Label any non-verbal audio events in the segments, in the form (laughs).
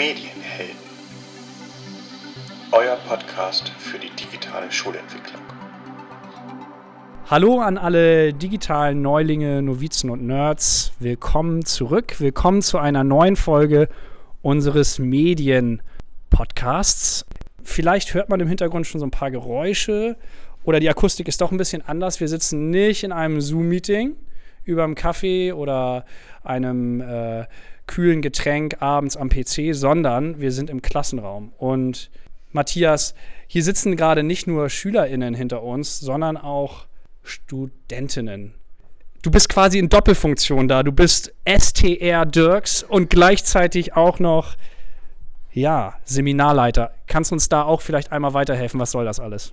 Medienhelden. Euer Podcast für die digitale Schulentwicklung. Hallo an alle digitalen Neulinge, Novizen und Nerds. Willkommen zurück. Willkommen zu einer neuen Folge unseres Medien-Podcasts. Vielleicht hört man im Hintergrund schon so ein paar Geräusche oder die Akustik ist doch ein bisschen anders. Wir sitzen nicht in einem Zoom-Meeting über einem Kaffee oder einem äh, kühlen Getränk abends am PC, sondern wir sind im Klassenraum. Und Matthias, hier sitzen gerade nicht nur SchülerInnen hinter uns, sondern auch Studentinnen. Du bist quasi in Doppelfunktion da. Du bist STR Dirks und gleichzeitig auch noch, ja, Seminarleiter. Kannst du uns da auch vielleicht einmal weiterhelfen? Was soll das alles?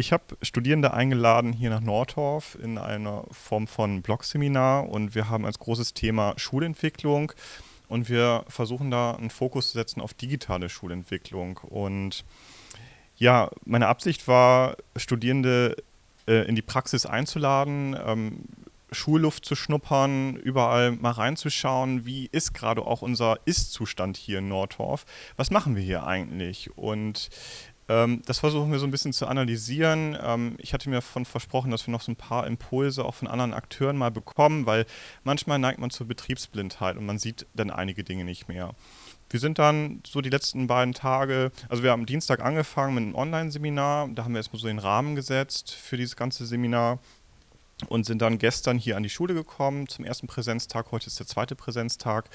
Ich habe Studierende eingeladen hier nach Nordorf in einer Form von Blogseminar und wir haben als großes Thema Schulentwicklung und wir versuchen da einen Fokus zu setzen auf digitale Schulentwicklung. Und ja, meine Absicht war, Studierende äh, in die Praxis einzuladen, ähm, Schulluft zu schnuppern, überall mal reinzuschauen, wie ist gerade auch unser Ist-Zustand hier in Nordorf? Was machen wir hier eigentlich? Und das versuchen wir so ein bisschen zu analysieren. Ähm, ich hatte mir davon versprochen, dass wir noch so ein paar Impulse auch von anderen Akteuren mal bekommen, weil manchmal neigt man zur Betriebsblindheit und man sieht dann einige Dinge nicht mehr. Wir sind dann so die letzten beiden Tage, also wir haben am Dienstag angefangen mit einem Online-Seminar, da haben wir erstmal so den Rahmen gesetzt für dieses ganze Seminar und sind dann gestern hier an die Schule gekommen zum ersten Präsenztag. Heute ist der zweite Präsenztag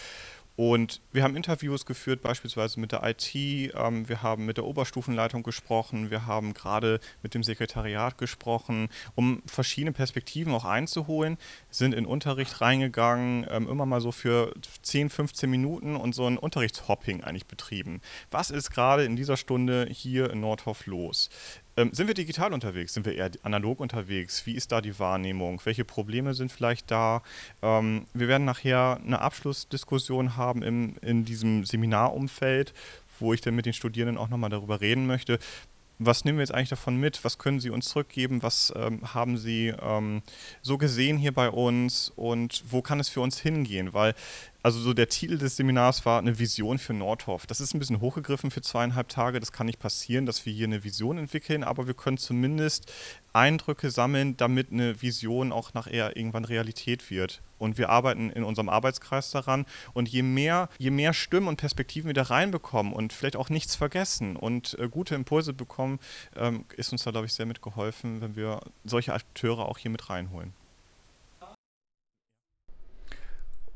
und wir haben Interviews geführt, beispielsweise mit der IT, ähm, wir haben mit der Oberstufenleitung gesprochen, wir haben gerade mit dem Sekretariat gesprochen, um verschiedene Perspektiven auch einzuholen, sind in Unterricht reingegangen, ähm, immer mal so für 10, 15 Minuten und so ein Unterrichtshopping eigentlich betrieben. Was ist gerade in dieser Stunde hier in Nordhof los? Ähm, sind wir digital unterwegs? Sind wir eher analog unterwegs? Wie ist da die Wahrnehmung? Welche Probleme sind vielleicht da? Ähm, wir werden nachher eine Abschlussdiskussion haben im, in diesem Seminarumfeld, wo ich dann mit den Studierenden auch nochmal darüber reden möchte. Was nehmen wir jetzt eigentlich davon mit? Was können Sie uns zurückgeben? Was ähm, haben Sie ähm, so gesehen hier bei uns? Und wo kann es für uns hingehen? Weil also so der Titel des Seminars war eine Vision für Nordhof. Das ist ein bisschen hochgegriffen für zweieinhalb Tage. Das kann nicht passieren, dass wir hier eine Vision entwickeln, aber wir können zumindest Eindrücke sammeln, damit eine Vision auch nachher irgendwann Realität wird. Und wir arbeiten in unserem Arbeitskreis daran. Und je mehr, je mehr Stimmen und Perspektiven wir da reinbekommen und vielleicht auch nichts vergessen und äh, gute Impulse bekommen, ähm, ist uns da, glaube ich, sehr mitgeholfen, wenn wir solche Akteure auch hier mit reinholen.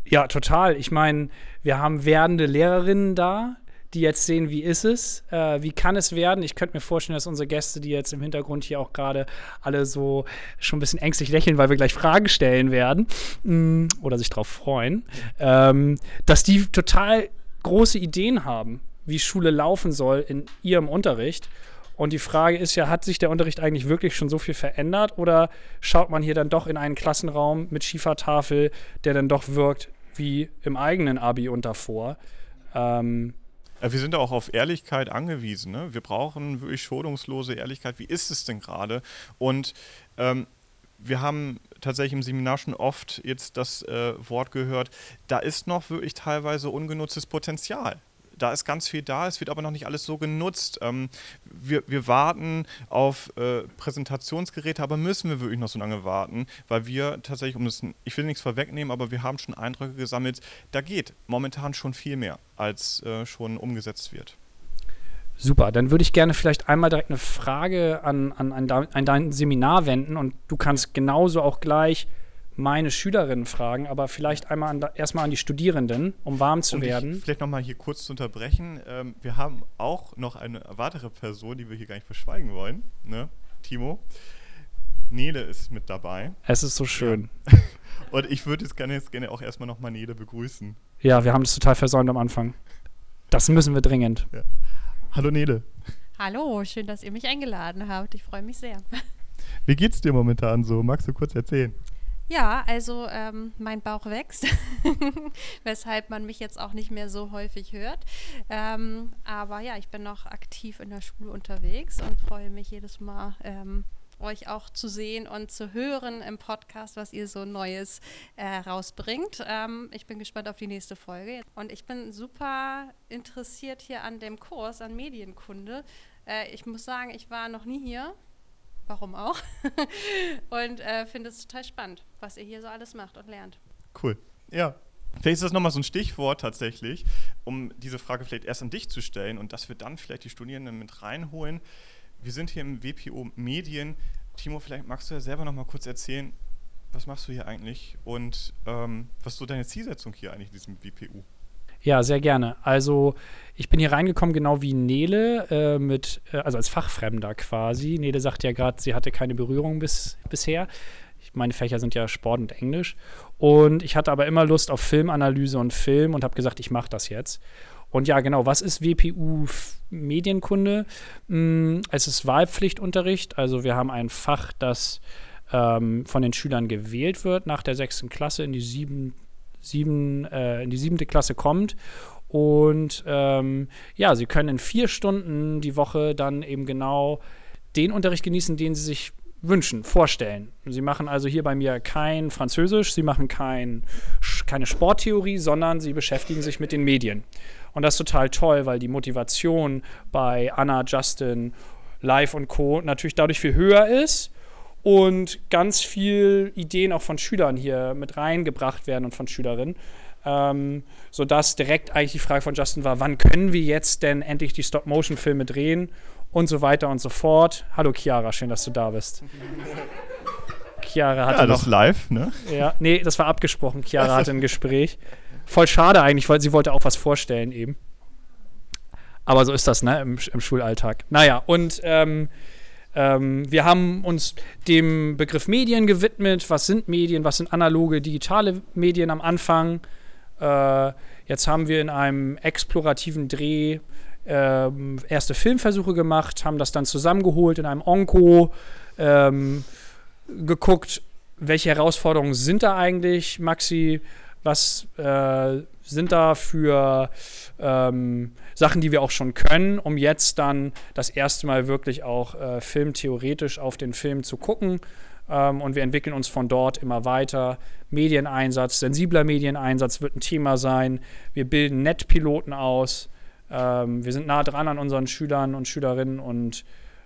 Ja, total. Ich meine, wir haben werdende Lehrerinnen da, die jetzt sehen, wie ist es, äh, wie kann es werden. Ich könnte mir vorstellen, dass unsere Gäste, die jetzt im Hintergrund hier auch gerade alle so schon ein bisschen ängstlich lächeln, weil wir gleich Fragen stellen werden mh, mm, oder sich darauf freuen, ähm, dass die total große Ideen haben, wie Schule laufen soll in ihrem Unterricht. Und die Frage ist ja, hat sich der Unterricht eigentlich wirklich schon so viel verändert oder schaut man hier dann doch in einen Klassenraum mit Schiefertafel, der dann doch wirkt wie im eigenen Abi und davor. Ähm, wir sind auch auf Ehrlichkeit angewiesen. Ne? Wir brauchen wirklich schonungslose Ehrlichkeit. Wie ist es denn gerade? Und ähm, wir haben tatsächlich im Seminar schon oft jetzt das äh, Wort gehört, da ist noch wirklich teilweise ungenutztes Potenzial da ist ganz viel da, es wird aber noch nicht alles so genutzt. Ähm, wir, wir warten auf äh, Präsentationsgeräte, aber müssen wir wirklich noch so lange warten, weil wir tatsächlich, um das, ich will nichts vorwegnehmen, aber wir haben schon Eindrücke gesammelt, da geht momentan schon viel mehr, als äh, schon umgesetzt wird. Super, dann würde ich gerne vielleicht einmal direkt eine Frage an, an, an, an dein Seminar wenden und du kannst genauso auch gleich meine Schülerinnen fragen, aber vielleicht einmal an, erstmal an die Studierenden, um warm zu um werden. Vielleicht nochmal hier kurz zu unterbrechen. Ähm, wir haben auch noch eine weitere Person, die wir hier gar nicht verschweigen wollen. Ne? Timo. Nele ist mit dabei. Es ist so schön. Ja. (laughs) Und ich würde jetzt gerne, jetzt gerne auch erstmal nochmal Nele begrüßen. Ja, wir haben das total versäumt am Anfang. Das müssen wir dringend. Ja. Hallo Nele. Hallo, schön, dass ihr mich eingeladen habt. Ich freue mich sehr. Wie geht's dir momentan so? Magst du kurz erzählen? Ja, also ähm, mein Bauch wächst, (laughs) weshalb man mich jetzt auch nicht mehr so häufig hört. Ähm, aber ja, ich bin noch aktiv in der Schule unterwegs und freue mich jedes Mal, ähm, euch auch zu sehen und zu hören im Podcast, was ihr so Neues äh, rausbringt. Ähm, ich bin gespannt auf die nächste Folge und ich bin super interessiert hier an dem Kurs an Medienkunde. Äh, ich muss sagen, ich war noch nie hier. Warum auch? (laughs) und äh, finde es total spannend, was ihr hier so alles macht und lernt. Cool. Ja, Vielleicht ist das nochmal so ein Stichwort tatsächlich, um diese Frage vielleicht erst an dich zu stellen und dass wir dann vielleicht die Studierenden mit reinholen. Wir sind hier im WPO Medien. Timo, vielleicht magst du ja selber nochmal kurz erzählen, was machst du hier eigentlich und ähm, was ist so deine Zielsetzung hier eigentlich in diesem WPU? Ja, sehr gerne. Also ich bin hier reingekommen, genau wie Nele, äh, mit, äh, also als Fachfremder quasi. Nele sagt ja gerade, sie hatte keine Berührung bis, bisher. Meine Fächer sind ja Sport und Englisch. Und ich hatte aber immer Lust auf Filmanalyse und Film und habe gesagt, ich mache das jetzt. Und ja, genau, was ist WPU Medienkunde? Mm, es ist Wahlpflichtunterricht. Also wir haben ein Fach, das ähm, von den Schülern gewählt wird, nach der sechsten Klasse in die, sieben, sieben, äh, in die siebente Klasse kommt. Und ähm, ja, sie können in vier Stunden die Woche dann eben genau den Unterricht genießen, den sie sich wünschen, vorstellen. Sie machen also hier bei mir kein Französisch, sie machen kein, keine Sporttheorie, sondern sie beschäftigen sich mit den Medien. Und das ist total toll, weil die Motivation bei Anna, Justin, Live und Co. natürlich dadurch viel höher ist und ganz viel Ideen auch von Schülern hier mit reingebracht werden und von Schülerinnen. Ähm, sodass direkt eigentlich die Frage von Justin war, wann können wir jetzt denn endlich die Stop-Motion-Filme drehen? und so weiter und so fort. Hallo Chiara, schön, dass du da bist. (laughs) Chiara hatte ja, das noch, live, ne? Ja, nee, das war abgesprochen. Chiara hatte ein Gespräch. Voll schade eigentlich, weil sie wollte auch was vorstellen eben. Aber so ist das, ne, im, im Schulalltag. Naja, und ähm, ähm, wir haben uns dem Begriff Medien gewidmet. Was sind Medien? Was sind analoge, digitale Medien am Anfang? Äh, jetzt haben wir in einem explorativen Dreh ähm, erste Filmversuche gemacht, haben das dann zusammengeholt in einem Onko, ähm, geguckt, welche Herausforderungen sind da eigentlich, Maxi, was äh, sind da für ähm, Sachen, die wir auch schon können, um jetzt dann das erste Mal wirklich auch äh, filmtheoretisch auf den Film zu gucken. Ähm, und wir entwickeln uns von dort immer weiter. Medieneinsatz, sensibler Medieneinsatz wird ein Thema sein. Wir bilden Netpiloten aus. Ähm, wir sind nah dran an unseren Schülern und Schülerinnen und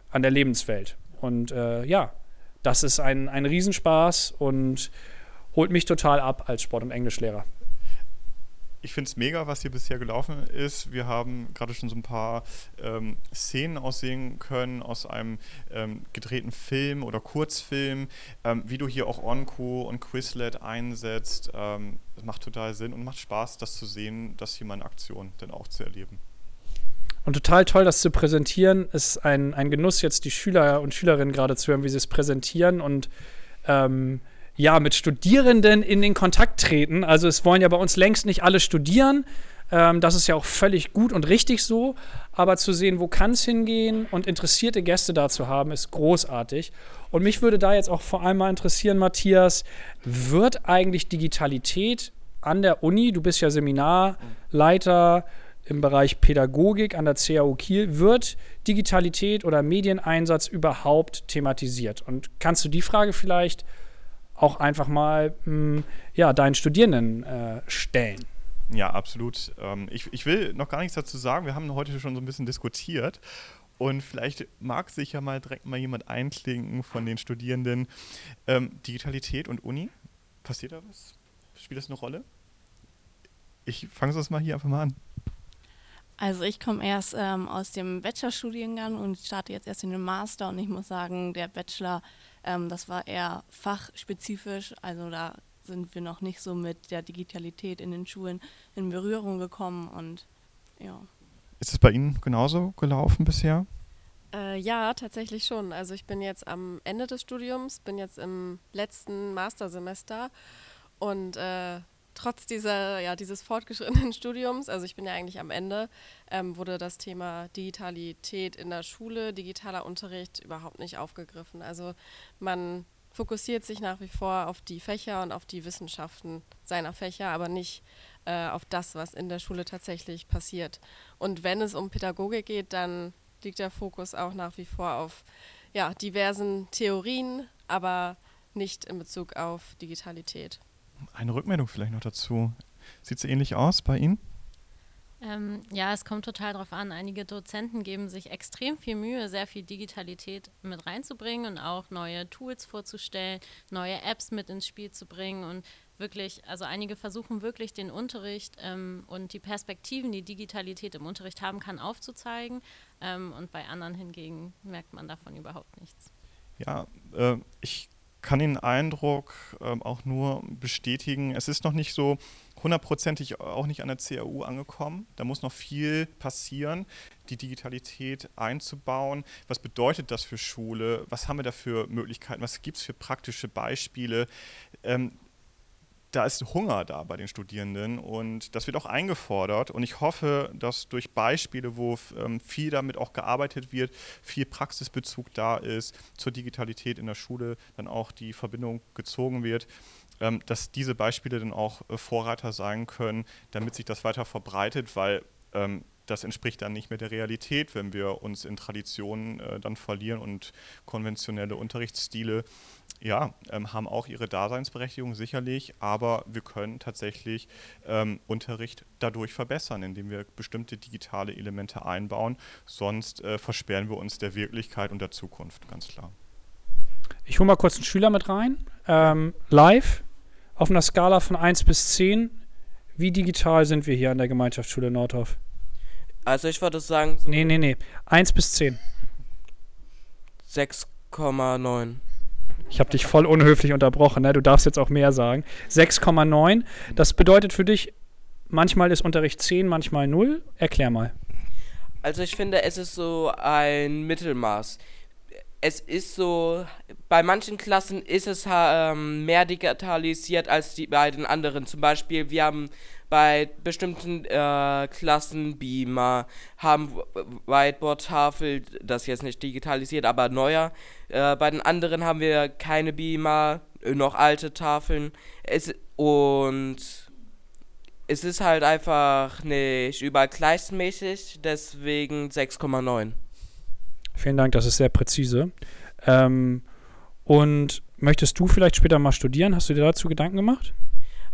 an der Lebenswelt. Und äh, ja, das ist ein, ein Riesenspaß und holt mich total ab als Sport- und Englischlehrer. Ich finde es mega, was hier bisher gelaufen ist. Wir haben gerade schon so ein paar ähm, Szenen aussehen können aus einem ähm, gedrehten Film oder Kurzfilm, ähm, wie du hier auch Onco und Quizlet einsetzt. Ähm, das macht total Sinn und macht Spaß, das zu sehen, das hier mal in Aktion dann auch zu erleben. Und total toll, das zu präsentieren. Es ist ein, ein Genuss, jetzt die Schüler und Schülerinnen gerade zu hören, wie sie es präsentieren und ähm, ja, mit Studierenden in den Kontakt treten. Also es wollen ja bei uns längst nicht alle studieren. Ähm, das ist ja auch völlig gut und richtig so. Aber zu sehen, wo kann es hingehen und interessierte Gäste da zu haben, ist großartig. Und mich würde da jetzt auch vor allem mal interessieren, Matthias, wird eigentlich Digitalität an der Uni, du bist ja Seminarleiter, im Bereich Pädagogik an der CAU Kiel wird Digitalität oder Medieneinsatz überhaupt thematisiert? Und kannst du die Frage vielleicht auch einfach mal mh, hm, ja, deinen Studierenden äh, stellen? Ja, absolut. Ähm, ich, ich will noch gar nichts dazu sagen. Wir haben heute schon so ein bisschen diskutiert. Und vielleicht mag sich ja mal direkt mal jemand einklinken von den Studierenden. Ähm, Digitalität und Uni, passiert da was? Spielt das eine Rolle? Ich fange es mal hier einfach mal an. Also ich komme erst ähm, aus dem Bachelorstudiengang und starte jetzt erst in den Master und ich muss sagen, der Bachelor, ähm, das war eher fachspezifisch, also da sind wir noch nicht so mit der Digitalität in den Schulen in Berührung gekommen und ja. Ist es bei Ihnen genauso gelaufen bisher? Äh, ja, tatsächlich schon. Also ich bin jetzt am Ende des Studiums, bin jetzt im letzten Mastersemester und äh, trotz dieser, ja, dieses fortgeschrittenen (laughs) Studiums, also ich bin ja eigentlich am Ende, ähm, wurde das Thema Digitalität in der Schule, digitaler Unterricht überhaupt nicht aufgegriffen. Also man fokussiert sich nach wie vor auf die Fächer und auf die Wissenschaften seiner Fächer, aber nicht äh, auf das, was in der Schule tatsächlich passiert. Und wenn es um Pädagogik geht, dann liegt der Fokus auch nach wie vor auf ja, diversen Theorien, aber nicht in Bezug auf Digitalität. Eine Rückmeldung vielleicht noch dazu. Sieht es ähnlich aus bei Ihnen? Ähm, ja, es kommt total darauf an. Einige Dozenten geben sich extrem viel Mühe, sehr viel Digitalität mit reinzubringen und auch neue Tools vorzustellen, neue Apps mit ins Spiel zu bringen und wirklich, also einige versuchen wirklich den Unterricht ähm, und die Perspektiven, die Digitalität im Unterricht haben kann, aufzuzeigen. Ähm, und bei anderen hingegen merkt man davon überhaupt nichts. Ja, äh, ich kann den Eindruck äh, auch nur bestätigen, es ist noch nicht so hundertprozentig auch nicht an der CAU angekommen. Da muss noch viel passieren, die Digitalität einzubauen. Was bedeutet das für Schule? Was haben wir da für Möglichkeiten? Was gibt es für praktische Beispiele? Ähm, da ist Hunger da bei den Studierenden und das wird auch eingefordert. Und ich hoffe, dass durch Beispiele, wo ähm, viel damit auch gearbeitet wird, viel Praxisbezug da ist zur Digitalität in der Schule, dann auch die Verbindung gezogen wird, ähm, dass diese Beispiele dann auch äh, Vorreiter sein können, damit sich das weiter verbreitet, weil ähm, das entspricht dann nicht mehr der Realität, wenn wir uns in Traditionen äh, dann verlieren und konventionelle Unterrichtsstile ja, ähm, haben auch ihre Daseinsberechtigung sicherlich, aber wir können tatsächlich ähm, Unterricht dadurch verbessern, indem wir bestimmte digitale Elemente einbauen. Sonst äh, versperren wir uns der Wirklichkeit und der Zukunft, ganz klar. Ich hole mal kurz einen Schüler mit rein. Ähm, live, auf einer Skala von 1 bis 10. Wie digital sind wir hier an der Gemeinschaftsschule Nordhof? Also ich würde sagen... So nee, nee, nee. 1 bis 10. 6,9. Ich habe dich voll unhöflich unterbrochen, ne? Du darfst jetzt auch mehr sagen. 6,9. Das bedeutet für dich, manchmal ist Unterricht 10, manchmal 0. Erklär mal. Also ich finde, es ist so ein Mittelmaß. Es ist so, bei manchen Klassen ist es ähm, mehr digitalisiert als die bei den anderen. Zum Beispiel, wir haben bei bestimmten äh, Klassen Beamer, haben Whiteboard-Tafel, das jetzt nicht digitalisiert, aber neuer. Äh, bei den anderen haben wir keine Beamer, noch alte Tafeln. Es, und es ist halt einfach nicht überall gleichmäßig, deswegen 6,9. Vielen Dank, das ist sehr präzise. Ähm, und möchtest du vielleicht später mal studieren? Hast du dir dazu Gedanken gemacht?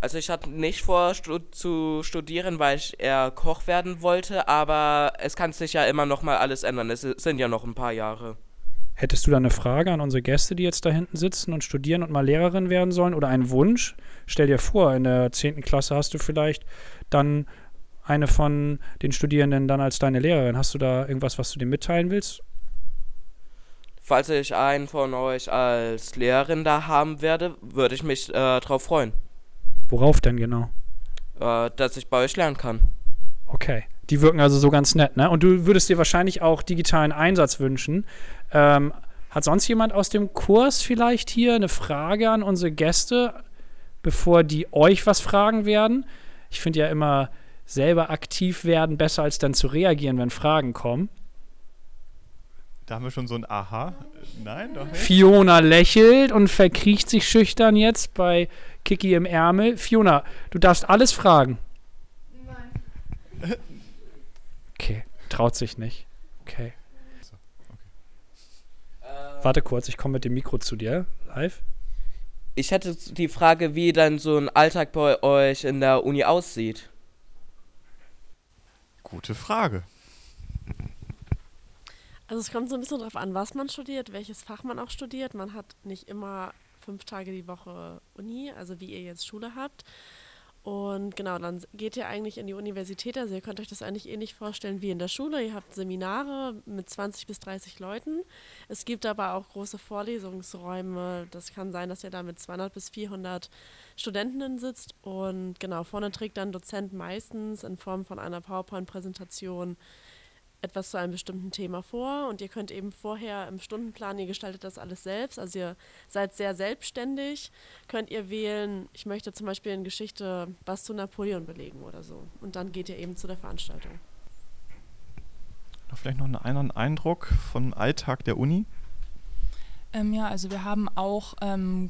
Also ich hatte nicht vor stu zu studieren, weil ich eher Koch werden wollte, aber es kann sich ja immer noch mal alles ändern. Es sind ja noch ein paar Jahre. Hättest du da eine Frage an unsere Gäste, die jetzt da hinten sitzen und studieren und mal Lehrerin werden sollen oder einen Wunsch? Stell dir vor, in der 10. Klasse hast du vielleicht dann eine von den Studierenden dann als deine Lehrerin. Hast du da irgendwas, was du dir mitteilen willst? Falls ich einen von euch als Lehrerin da haben werde, würde ich mich äh, darauf freuen. Worauf denn genau? Äh, dass ich bei euch lernen kann. Okay. Die wirken also so ganz nett, ne? Und du würdest dir wahrscheinlich auch digitalen Einsatz wünschen. Ähm, hat sonst jemand aus dem Kurs vielleicht hier eine Frage an unsere Gäste, bevor die euch was fragen werden? Ich finde ja immer selber aktiv werden besser, als dann zu reagieren, wenn Fragen kommen. Da haben wir schon so ein Aha. Nein, doch nicht. Fiona lächelt und verkriecht sich schüchtern jetzt bei Kiki im Ärmel. Fiona, du darfst alles fragen. Nein. Okay, traut sich nicht. Okay. So, okay. Äh, Warte kurz, ich komme mit dem Mikro zu dir, live. Ich hätte die Frage, wie dann so ein Alltag bei euch in der Uni aussieht. Gute Frage. Also es kommt so ein bisschen darauf an, was man studiert, welches Fach man auch studiert. Man hat nicht immer fünf Tage die Woche Uni, also wie ihr jetzt Schule habt. Und genau, dann geht ihr eigentlich in die Universität. Also ihr könnt euch das eigentlich ähnlich vorstellen wie in der Schule. Ihr habt Seminare mit 20 bis 30 Leuten. Es gibt aber auch große Vorlesungsräume. Das kann sein, dass ihr da mit 200 bis 400 Studentinnen sitzt. Und genau, vorne trägt dann Dozent meistens in Form von einer PowerPoint-Präsentation etwas zu einem bestimmten Thema vor und ihr könnt eben vorher im Stundenplan, ihr gestaltet das alles selbst, also ihr seid sehr selbstständig, könnt ihr wählen, ich möchte zum Beispiel in Geschichte was zu Napoleon belegen oder so. Und dann geht ihr eben zu der Veranstaltung. Vielleicht noch einen anderen Eindruck vom Alltag der Uni? Ähm, ja, also wir haben auch ähm,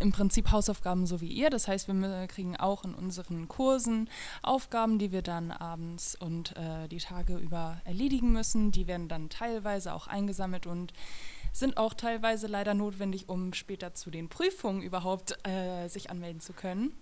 im Prinzip Hausaufgaben so wie ihr. Das heißt, wir kriegen auch in unseren Kursen Aufgaben, die wir dann abends und äh, die Tage über erledigen müssen. Die werden dann teilweise auch eingesammelt und sind auch teilweise leider notwendig, um später zu den Prüfungen überhaupt äh, sich anmelden zu können.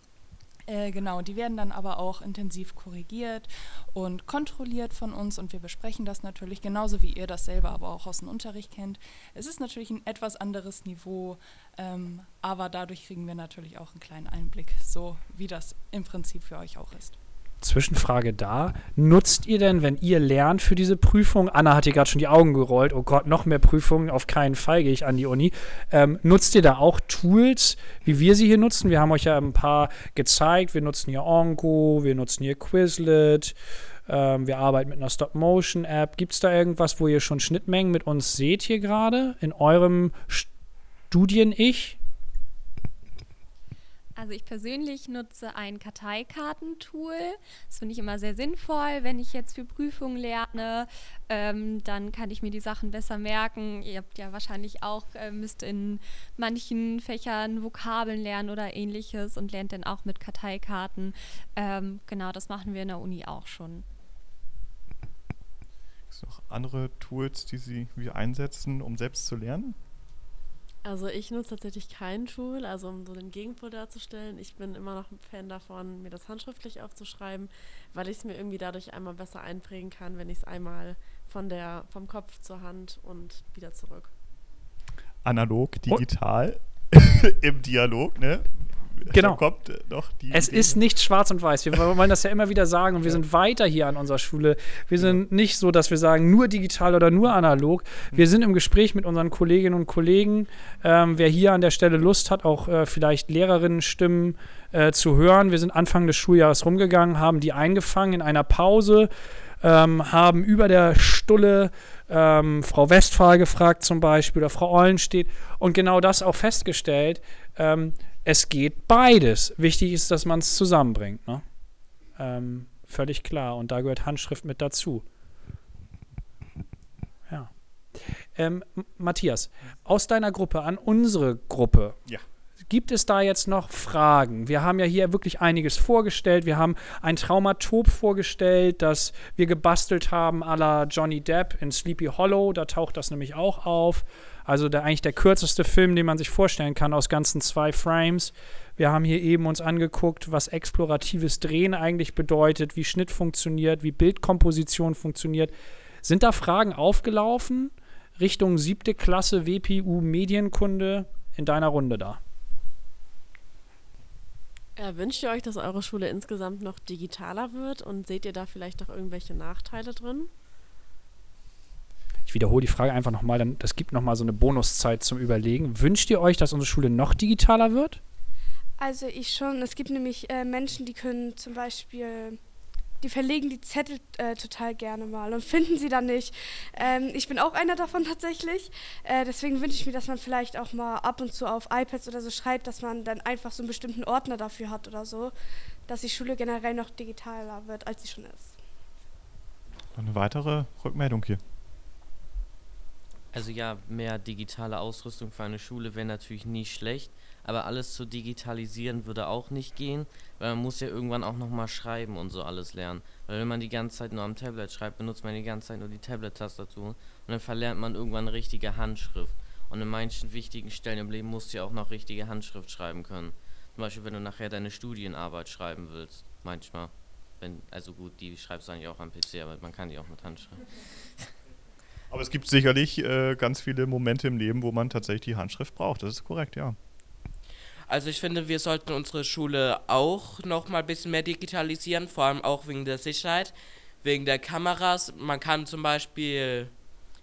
Äh, genau, die werden dann aber auch intensiv korrigiert und kontrolliert von uns und wir besprechen das natürlich genauso wie ihr das selber aber auch aus dem Unterricht kennt. Es ist natürlich ein etwas anderes Niveau, ähm, aber dadurch kriegen wir natürlich auch einen kleinen Einblick, so wie das im Prinzip für euch auch ist. Zwischenfrage da. Nutzt ihr denn, wenn ihr lernt für diese Prüfung, Anna hat hier gerade schon die Augen gerollt, oh Gott, noch mehr Prüfungen, auf keinen Fall gehe ich an die Uni. Ähm, nutzt ihr da auch Tools, wie wir sie hier nutzen? Wir haben euch ja ein paar gezeigt. Wir nutzen hier Ongo, wir nutzen hier Quizlet, ähm, wir arbeiten mit einer Stop-Motion-App. Gibt es da irgendwas, wo ihr schon Schnittmengen mit uns seht hier gerade in eurem Studien-Ich? Also ich persönlich nutze ein Karteikartentool. Das finde ich immer sehr sinnvoll, wenn ich jetzt für Prüfungen lerne. Ähm, dann kann ich mir die Sachen besser merken. Ihr habt ja wahrscheinlich auch, äh, müsst in manchen Fächern Vokabeln lernen oder ähnliches und lernt dann auch mit Karteikarten. Ähm, genau, das machen wir in der Uni auch schon. Gibt es noch andere Tools, die Sie wir einsetzen, um selbst zu lernen? Also ich nutze tatsächlich kein Tool, also um so den Gegenpol darzustellen. Ich bin immer noch ein Fan davon, mir das handschriftlich aufzuschreiben, weil ich es mir irgendwie dadurch einmal besser einprägen kann, wenn ich es einmal von der, vom Kopf zur Hand und wieder zurück. Analog, digital, (laughs) im Dialog, ne? Genau. kommt noch die es Idee. ist nicht schwarz und weiß. Wir (laughs) wollen das ja immer wieder sagen und wir sind weiter hier an unserer Schule. Wir sind nicht so, dass wir sagen, nur digital oder nur analog. Wir sind im Gespräch mit unseren Kolleginnen und Kollegen. Ähm, wer hier an der Stelle Lust hat, auch äh, vielleicht Lehrerinnenstimmen äh, zu hören. Wir sind Anfang des Schuljahres rumgegangen, haben die eingefangen in einer Pause, ähm, haben über der Stulle ähm, Frau Westphal gefragt zum Beispiel oder Frau Eulenstedt und genau das auch festgestellt. Ähm, es geht beides. Wichtig ist, dass man es zusammenbringt. Ne? Ähm, völlig klar. Und da gehört Handschrift mit dazu. Ja. Ähm, Matthias, aus deiner Gruppe an unsere Gruppe. Ja. Gibt es da jetzt noch Fragen? Wir haben ja hier wirklich einiges vorgestellt. Wir haben ein Traumatop vorgestellt, das wir gebastelt haben à la Johnny Depp in Sleepy Hollow. Da taucht das nämlich auch auf. Also der, eigentlich der kürzeste Film, den man sich vorstellen kann, aus ganzen zwei Frames. Wir haben hier eben uns angeguckt, was exploratives Drehen eigentlich bedeutet, wie Schnitt funktioniert, wie Bildkomposition funktioniert. Sind da Fragen aufgelaufen Richtung siebte Klasse WPU Medienkunde in deiner Runde da? Äh, wünscht ihr euch, dass eure Schule insgesamt noch digitaler wird und seht ihr da vielleicht auch irgendwelche Nachteile drin? Ich wiederhole die Frage einfach nochmal, dann das gibt nochmal so eine Bonuszeit zum Überlegen. Wünscht ihr euch, dass unsere Schule noch digitaler wird? Also ich schon. Es gibt nämlich äh, Menschen, die können zum Beispiel, die verlegen die Zettel äh, total gerne mal und finden sie dann nicht. Ähm, ich bin auch einer davon (laughs) tatsächlich. Äh, deswegen wünsche ich mir, dass man vielleicht auch mal ab und zu auf iPads oder so schreibt, dass man dann einfach so einen bestimmten Ordner dafür hat oder so, dass die Schule generell noch digitaler wird, als sie schon ist. Noch eine weitere Rückmeldung hier. Also ja, mehr digitale Ausrüstung für eine Schule wäre natürlich nie schlecht, aber alles zu digitalisieren würde auch nicht gehen, weil man muss ja irgendwann auch nochmal schreiben und so alles lernen. Weil wenn man die ganze Zeit nur am Tablet schreibt, benutzt man die ganze Zeit nur die Tablet-Tastatur und dann verlernt man irgendwann richtige Handschrift. Und in manchen wichtigen Stellen im Leben musst du ja auch noch richtige Handschrift schreiben können. Zum Beispiel, wenn du nachher deine Studienarbeit schreiben willst, manchmal. Wenn, also gut, die schreibst du eigentlich auch am PC, aber man kann die auch mit Hand schreiben. (laughs) Aber es gibt sicherlich äh, ganz viele Momente im Leben, wo man tatsächlich die Handschrift braucht. Das ist korrekt, ja. Also ich finde, wir sollten unsere Schule auch noch mal ein bisschen mehr digitalisieren, vor allem auch wegen der Sicherheit, wegen der Kameras. Man kann zum Beispiel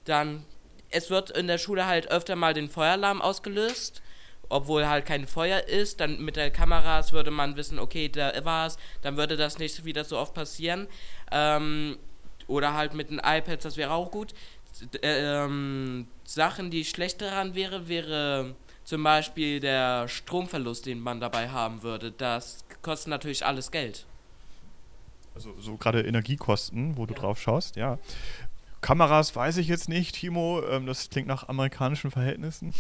dann, es wird in der Schule halt öfter mal den Feueralarm ausgelöst, obwohl halt kein Feuer ist. Dann mit der Kameras würde man wissen, okay, da war es, dann würde das nicht wieder so oft passieren. Ähm, oder halt mit den iPads, das wäre auch gut. Ähm, Sachen, die schlecht daran wäre, wäre zum Beispiel der Stromverlust, den man dabei haben würde. Das kostet natürlich alles Geld. Also so gerade Energiekosten, wo du drauf schaust, ja. Kameras weiß ich jetzt nicht, Timo. Ähm, das klingt nach amerikanischen Verhältnissen.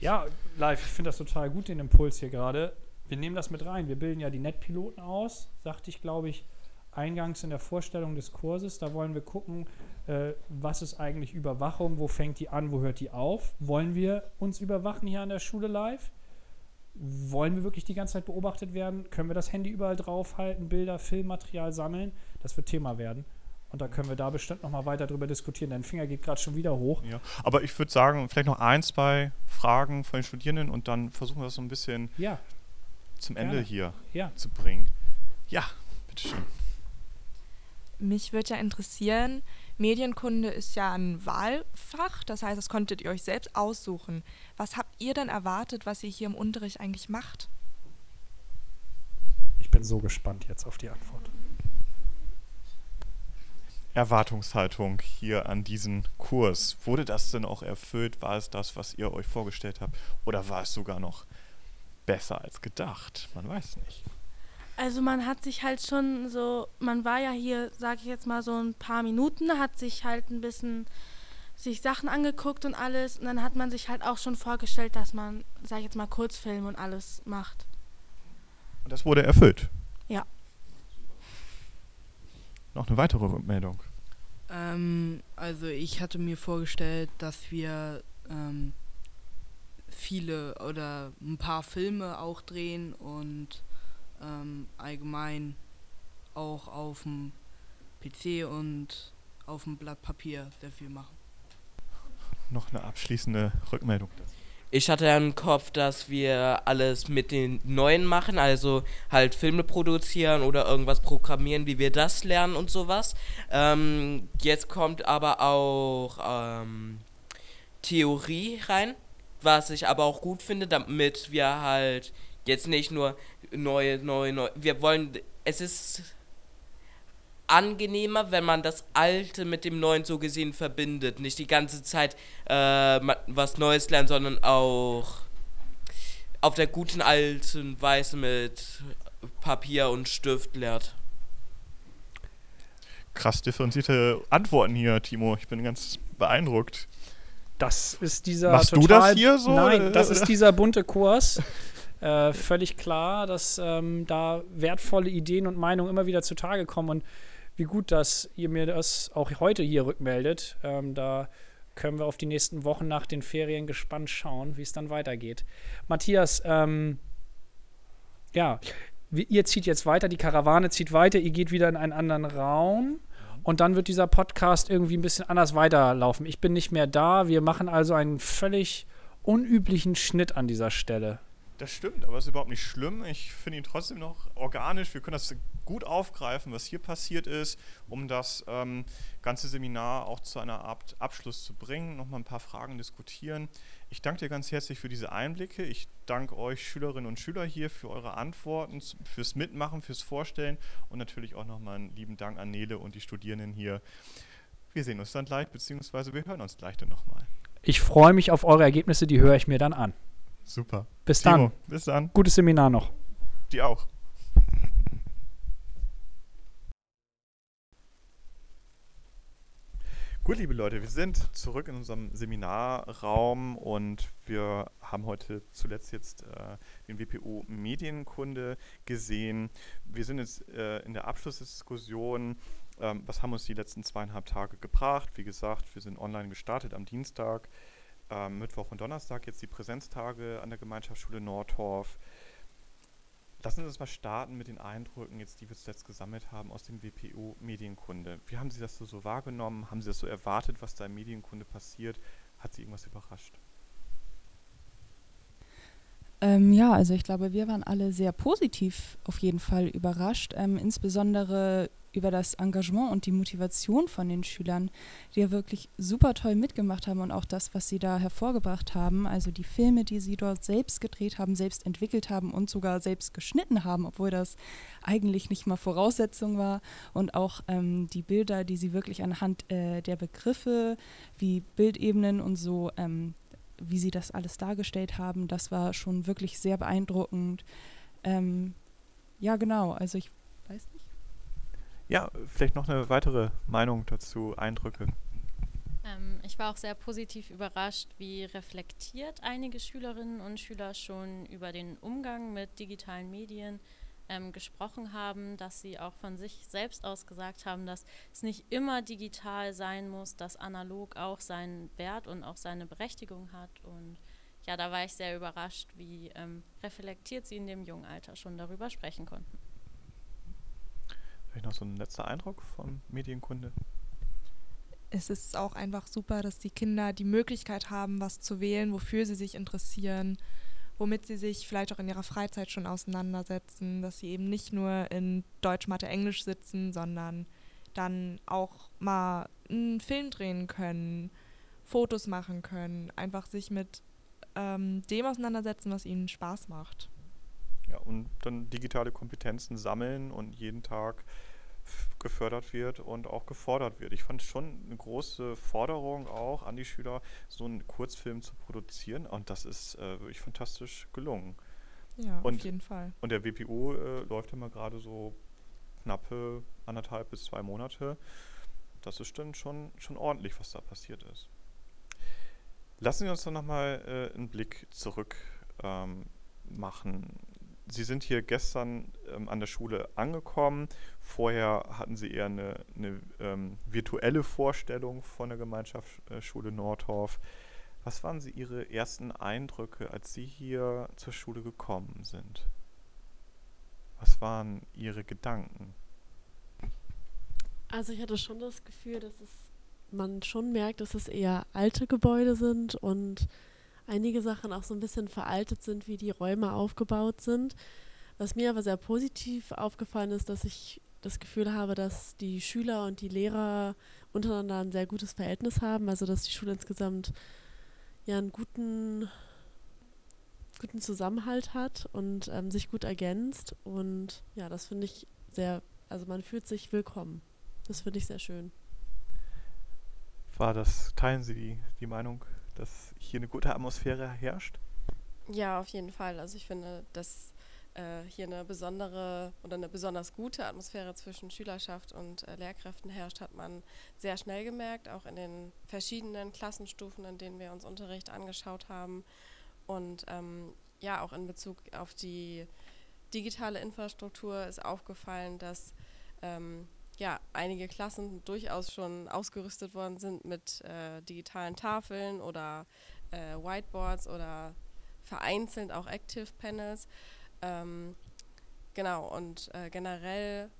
Ja, live, ich finde das total gut, den Impuls hier gerade. Wir nehmen das mit rein. Wir bilden ja die Netpiloten aus, sagte ich, glaube ich, eingangs in der Vorstellung des Kurses. Da wollen wir gucken, Äh, was ist eigentlich Überwachung? Wo fängt die an? Wo hört die auf? Wollen wir uns überwachen hier an der Schule live? Wollen wir wirklich die ganze Zeit beobachtet werden? Können wir das Handy überall draufhalten, Bilder, Filmmaterial sammeln? Das wird Thema werden. Und da können wir da bestimmt noch mal weiter drüber diskutieren. Dein Finger geht gerade schon wieder hoch. Ja, aber ich würde sagen, vielleicht noch ein, zwei Fragen von den Studierenden und dann versuchen wir das so ein bisschen ja. zum Ende Gerne. hier Ja. zu bringen. Ja, bitteschön. Mich würde ja interessieren, Medienkunde ist ja ein Wahlfach, das heißt, das konntet ihr euch selbst aussuchen. Was habt ihr denn erwartet, was ihr hier im Unterricht eigentlich macht? Ich bin so gespannt jetzt auf die Antwort. Erwartungshaltung hier an diesen Kurs. Wurde das denn auch erfüllt? War es das, was ihr euch vorgestellt habt? Oder war es sogar noch besser als gedacht? Man weiß nicht. Also man hat sich halt schon so, man war ja hier, sag ich jetzt mal so ein paar Minuten, hat sich halt ein bisschen sich Sachen angeguckt und alles und dann hat man sich halt auch schon vorgestellt, dass man, sag ich jetzt mal, Kurzfilm und alles macht. Und das wurde erfüllt. Ja. Noch eine weitere Rückmeldung. Ähm, also ich hatte mir vorgestellt, dass wir ähm, viele oder ein paar Filme auch drehen und ähm, allgemein auch auf dem PC und auf dem Blatt Papier sehr viel machen. Noch eine abschließende Rückmeldung. Ich hatte im Kopf, dass wir alles mit den Neuen machen, also halt Filme produzieren oder irgendwas programmieren, wie wir das lernen und sowas. Ähm, jetzt kommt aber auch ähm, Theorie rein, was ich aber auch gut finde, damit wir halt jetzt nicht nur neue, neue, neue. Wir wollen, es ist angenehmer, wenn man das Alte mit dem Neuen so gesehen verbindet. Nicht die ganze Zeit äh, was Neues lernen, sondern auch auf der guten alten Weise mit Papier und Stift lernt. Krass differenzierte Antworten hier, Timo. Ich bin ganz beeindruckt. Das ist dieser Machst du total, das hier so, Nein, das ist dieser bunte Kurs. (laughs) Äh, völlig klar, dass ähm, da wertvolle Ideen und Meinungen immer wieder zutage kommen und wie gut, dass ihr mir das auch heute hier rückmeldet. Ähm, da können wir auf die nächsten Wochen nach den Ferien gespannt schauen, wie es dann weitergeht. Matthias, ähm, ja, ihr zieht jetzt weiter, die Karawane zieht weiter, ihr geht wieder in einen anderen Raum und dann wird dieser Podcast irgendwie ein bisschen anders weiterlaufen. Ich bin nicht mehr da, wir machen also einen völlig unüblichen Schnitt an dieser Stelle. Das stimmt, aber es ist überhaupt nicht schlimm. Ich finde ihn trotzdem noch organisch. Wir können das gut aufgreifen, was hier passiert ist, um das ähm, ganze Seminar auch zu einer Art Abschluss zu bringen, nochmal ein paar Fragen diskutieren. Ich danke dir ganz herzlich für diese Einblicke. Ich danke euch Schülerinnen und Schüler hier für eure Antworten, fürs Mitmachen, fürs Vorstellen und natürlich auch nochmal einen lieben Dank an Nele und die Studierenden hier. Wir sehen uns dann gleich, beziehungsweise wir hören uns gleich dann nochmal. Ich freue mich auf eure Ergebnisse, die höre ich mir dann an. Super. Bis Timo, dann. Bis dann. Gutes Seminar noch. Die auch. Gut, liebe Leute, wir sind zurück in unserem Seminarraum und wir haben heute zuletzt jetzt äh, den WPO Medienkunde gesehen. Wir sind jetzt äh, in der Abschlussdiskussion. Ähm, was haben uns die letzten zweieinhalb Tage gebracht? Wie gesagt, wir sind online gestartet am Dienstag, ähm, Mittwoch und Donnerstag jetzt die Präsenztage an der Gemeinschaftsschule Nordhorf. Lassen Sie uns mal starten mit den Eindrücken, jetzt, die wir zuletzt gesammelt haben aus dem WPO Medienkunde. Wie haben Sie das so, so wahrgenommen? Haben Sie das so erwartet, was da in Medienkunde passiert? Hat Sie irgendwas überrascht? Ähm, ja, also ich glaube, wir waren alle sehr positiv auf jeden Fall überrascht, ähm, insbesondere über das Engagement und die Motivation von den Schülern, die ja wirklich super toll mitgemacht haben und auch das, was sie da hervorgebracht haben, also die Filme, die sie dort selbst gedreht haben, selbst entwickelt haben und sogar selbst geschnitten haben, obwohl das eigentlich nicht mal Voraussetzung war und auch ähm, die Bilder, die sie wirklich anhand äh, der Begriffe wie Bildebenen und so ähm, wie sie das alles dargestellt haben, das war schon wirklich sehr beeindruckend. Ähm, ja, genau, also ich. Ja, vielleicht noch eine weitere Meinung dazu, Eindrücke. Ähm, ich war auch sehr positiv überrascht, wie reflektiert einige Schülerinnen und Schüler schon über den Umgang mit digitalen Medien ähm, gesprochen haben, dass sie auch von sich selbst aus gesagt haben, dass es nicht immer digital sein muss, dass analog auch seinen Wert und auch seine Berechtigung hat. Und ja, da war ich sehr überrascht, wie ähm, reflektiert sie in dem jungen Alter schon darüber sprechen konnten. Vielleicht noch so ein letzter Eindruck von Medienkunde? Es ist auch einfach super, dass die Kinder die Möglichkeit haben, was zu wählen, wofür sie sich interessieren, womit sie sich vielleicht auch in ihrer Freizeit schon auseinandersetzen, dass sie eben nicht nur in Deutsch, Mathe, Englisch sitzen, sondern dann auch mal einen Film drehen können, Fotos machen können, einfach sich mit ähm, dem auseinandersetzen, was ihnen Spaß macht. Ja, und dann digitale Kompetenzen sammeln und jeden Tag gefördert wird und auch gefordert wird. Ich fand es schon eine große Forderung auch an die Schüler, so einen Kurzfilm zu produzieren und das ist äh, wirklich fantastisch gelungen. Ja, und, auf jeden Fall. Und der WPU äh, läuft immer gerade so knappe anderthalb bis zwei Monate. Das ist dann schon, schon ordentlich, was da passiert ist. Lassen Sie uns doch nochmal äh, einen Blick zurück ähm, machen. Sie sind hier gestern ähm, an der Schule angekommen. Vorher hatten Sie eher eine, eine ähm, virtuelle Vorstellung von der Gemeinschaftsschule äh, Nordhof. Was waren Sie Ihre ersten Eindrücke, als Sie hier zur Schule gekommen sind? Was waren Ihre Gedanken? Also ich hatte schon das Gefühl, dass es man schon merkt, dass es eher alte Gebäude sind und einige Sachen auch so ein bisschen veraltet sind, wie die Räume aufgebaut sind. Was mir aber sehr positiv aufgefallen ist, dass ich das Gefühl habe, dass die Schüler und die Lehrer untereinander ein sehr gutes Verhältnis haben, also dass die Schule insgesamt ja einen guten, guten Zusammenhalt hat und ähm, sich gut ergänzt. Und ja, das finde ich sehr, also man fühlt sich willkommen. Das finde ich sehr schön. War das, teilen Sie die, die Meinung, dass hier eine gute Atmosphäre herrscht? Ja, auf jeden Fall. Also ich finde, dass äh, hier eine besondere oder eine besonders gute Atmosphäre zwischen Schülerschaft und äh, Lehrkräften herrscht, hat man sehr schnell gemerkt, auch in den verschiedenen Klassenstufen, in denen wir uns Unterricht angeschaut haben. Und ähm, ja, auch in Bezug auf die digitale Infrastruktur ist aufgefallen, dass ähm, ja, einige Klassen durchaus schon ausgerüstet worden sind mit äh, digitalen Tafeln oder äh, Whiteboards oder vereinzelt auch Active Panels. Ähm, genau, und äh, generell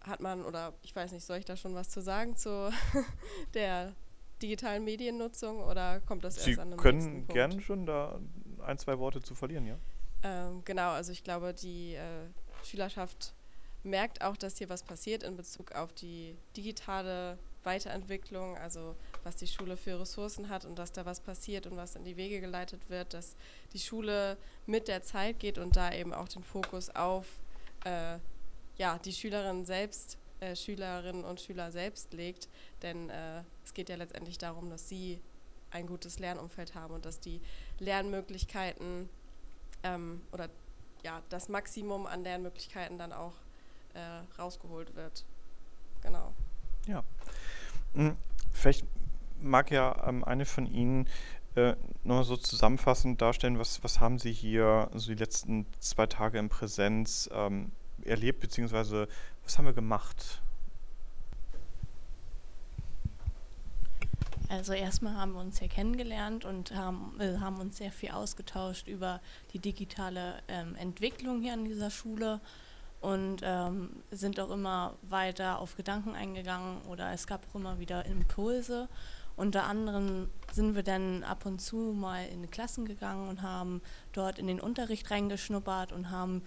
hat man, oder ich weiß nicht, soll ich da schon was zu sagen zu (laughs) der digitalen Mediennutzung oder kommt das Sie erst an einem können gerne schon da ein, zwei Worte zu verlieren, ja? Ähm, genau, also ich glaube, die äh, Schülerschaft merkt auch, dass hier was passiert in Bezug auf die digitale Weiterentwicklung, also was die Schule für Ressourcen hat und dass da was passiert und was in die Wege geleitet wird, dass die Schule mit der Zeit geht und da eben auch den Fokus auf äh, ja, die Schülerinnen selbst, äh, Schülerinnen und Schüler selbst legt. Denn äh, es geht ja letztendlich darum, dass sie ein gutes Lernumfeld haben und dass die Lernmöglichkeiten ähm, oder ja, das Maximum an Lernmöglichkeiten dann auch äh, rausgeholt wird. Genau. Ja. Hm, vielleicht mag ja ähm, eine von Ihnen äh, nur so zusammenfassend darstellen, was, was haben Sie hier so die letzten zwei Tage in Präsenz ähm, erlebt, beziehungsweise was haben wir gemacht? Also erstmal haben wir uns hier kennengelernt und haben, äh, haben uns sehr viel ausgetauscht über die digitale ähm, Entwicklung hier an dieser Schule und ähm, sind auch immer weiter auf Gedanken eingegangen oder es gab auch immer wieder Impulse. Unter anderem sind wir dann ab und zu mal in Klassen gegangen und haben dort in den Unterricht reingeschnuppert und haben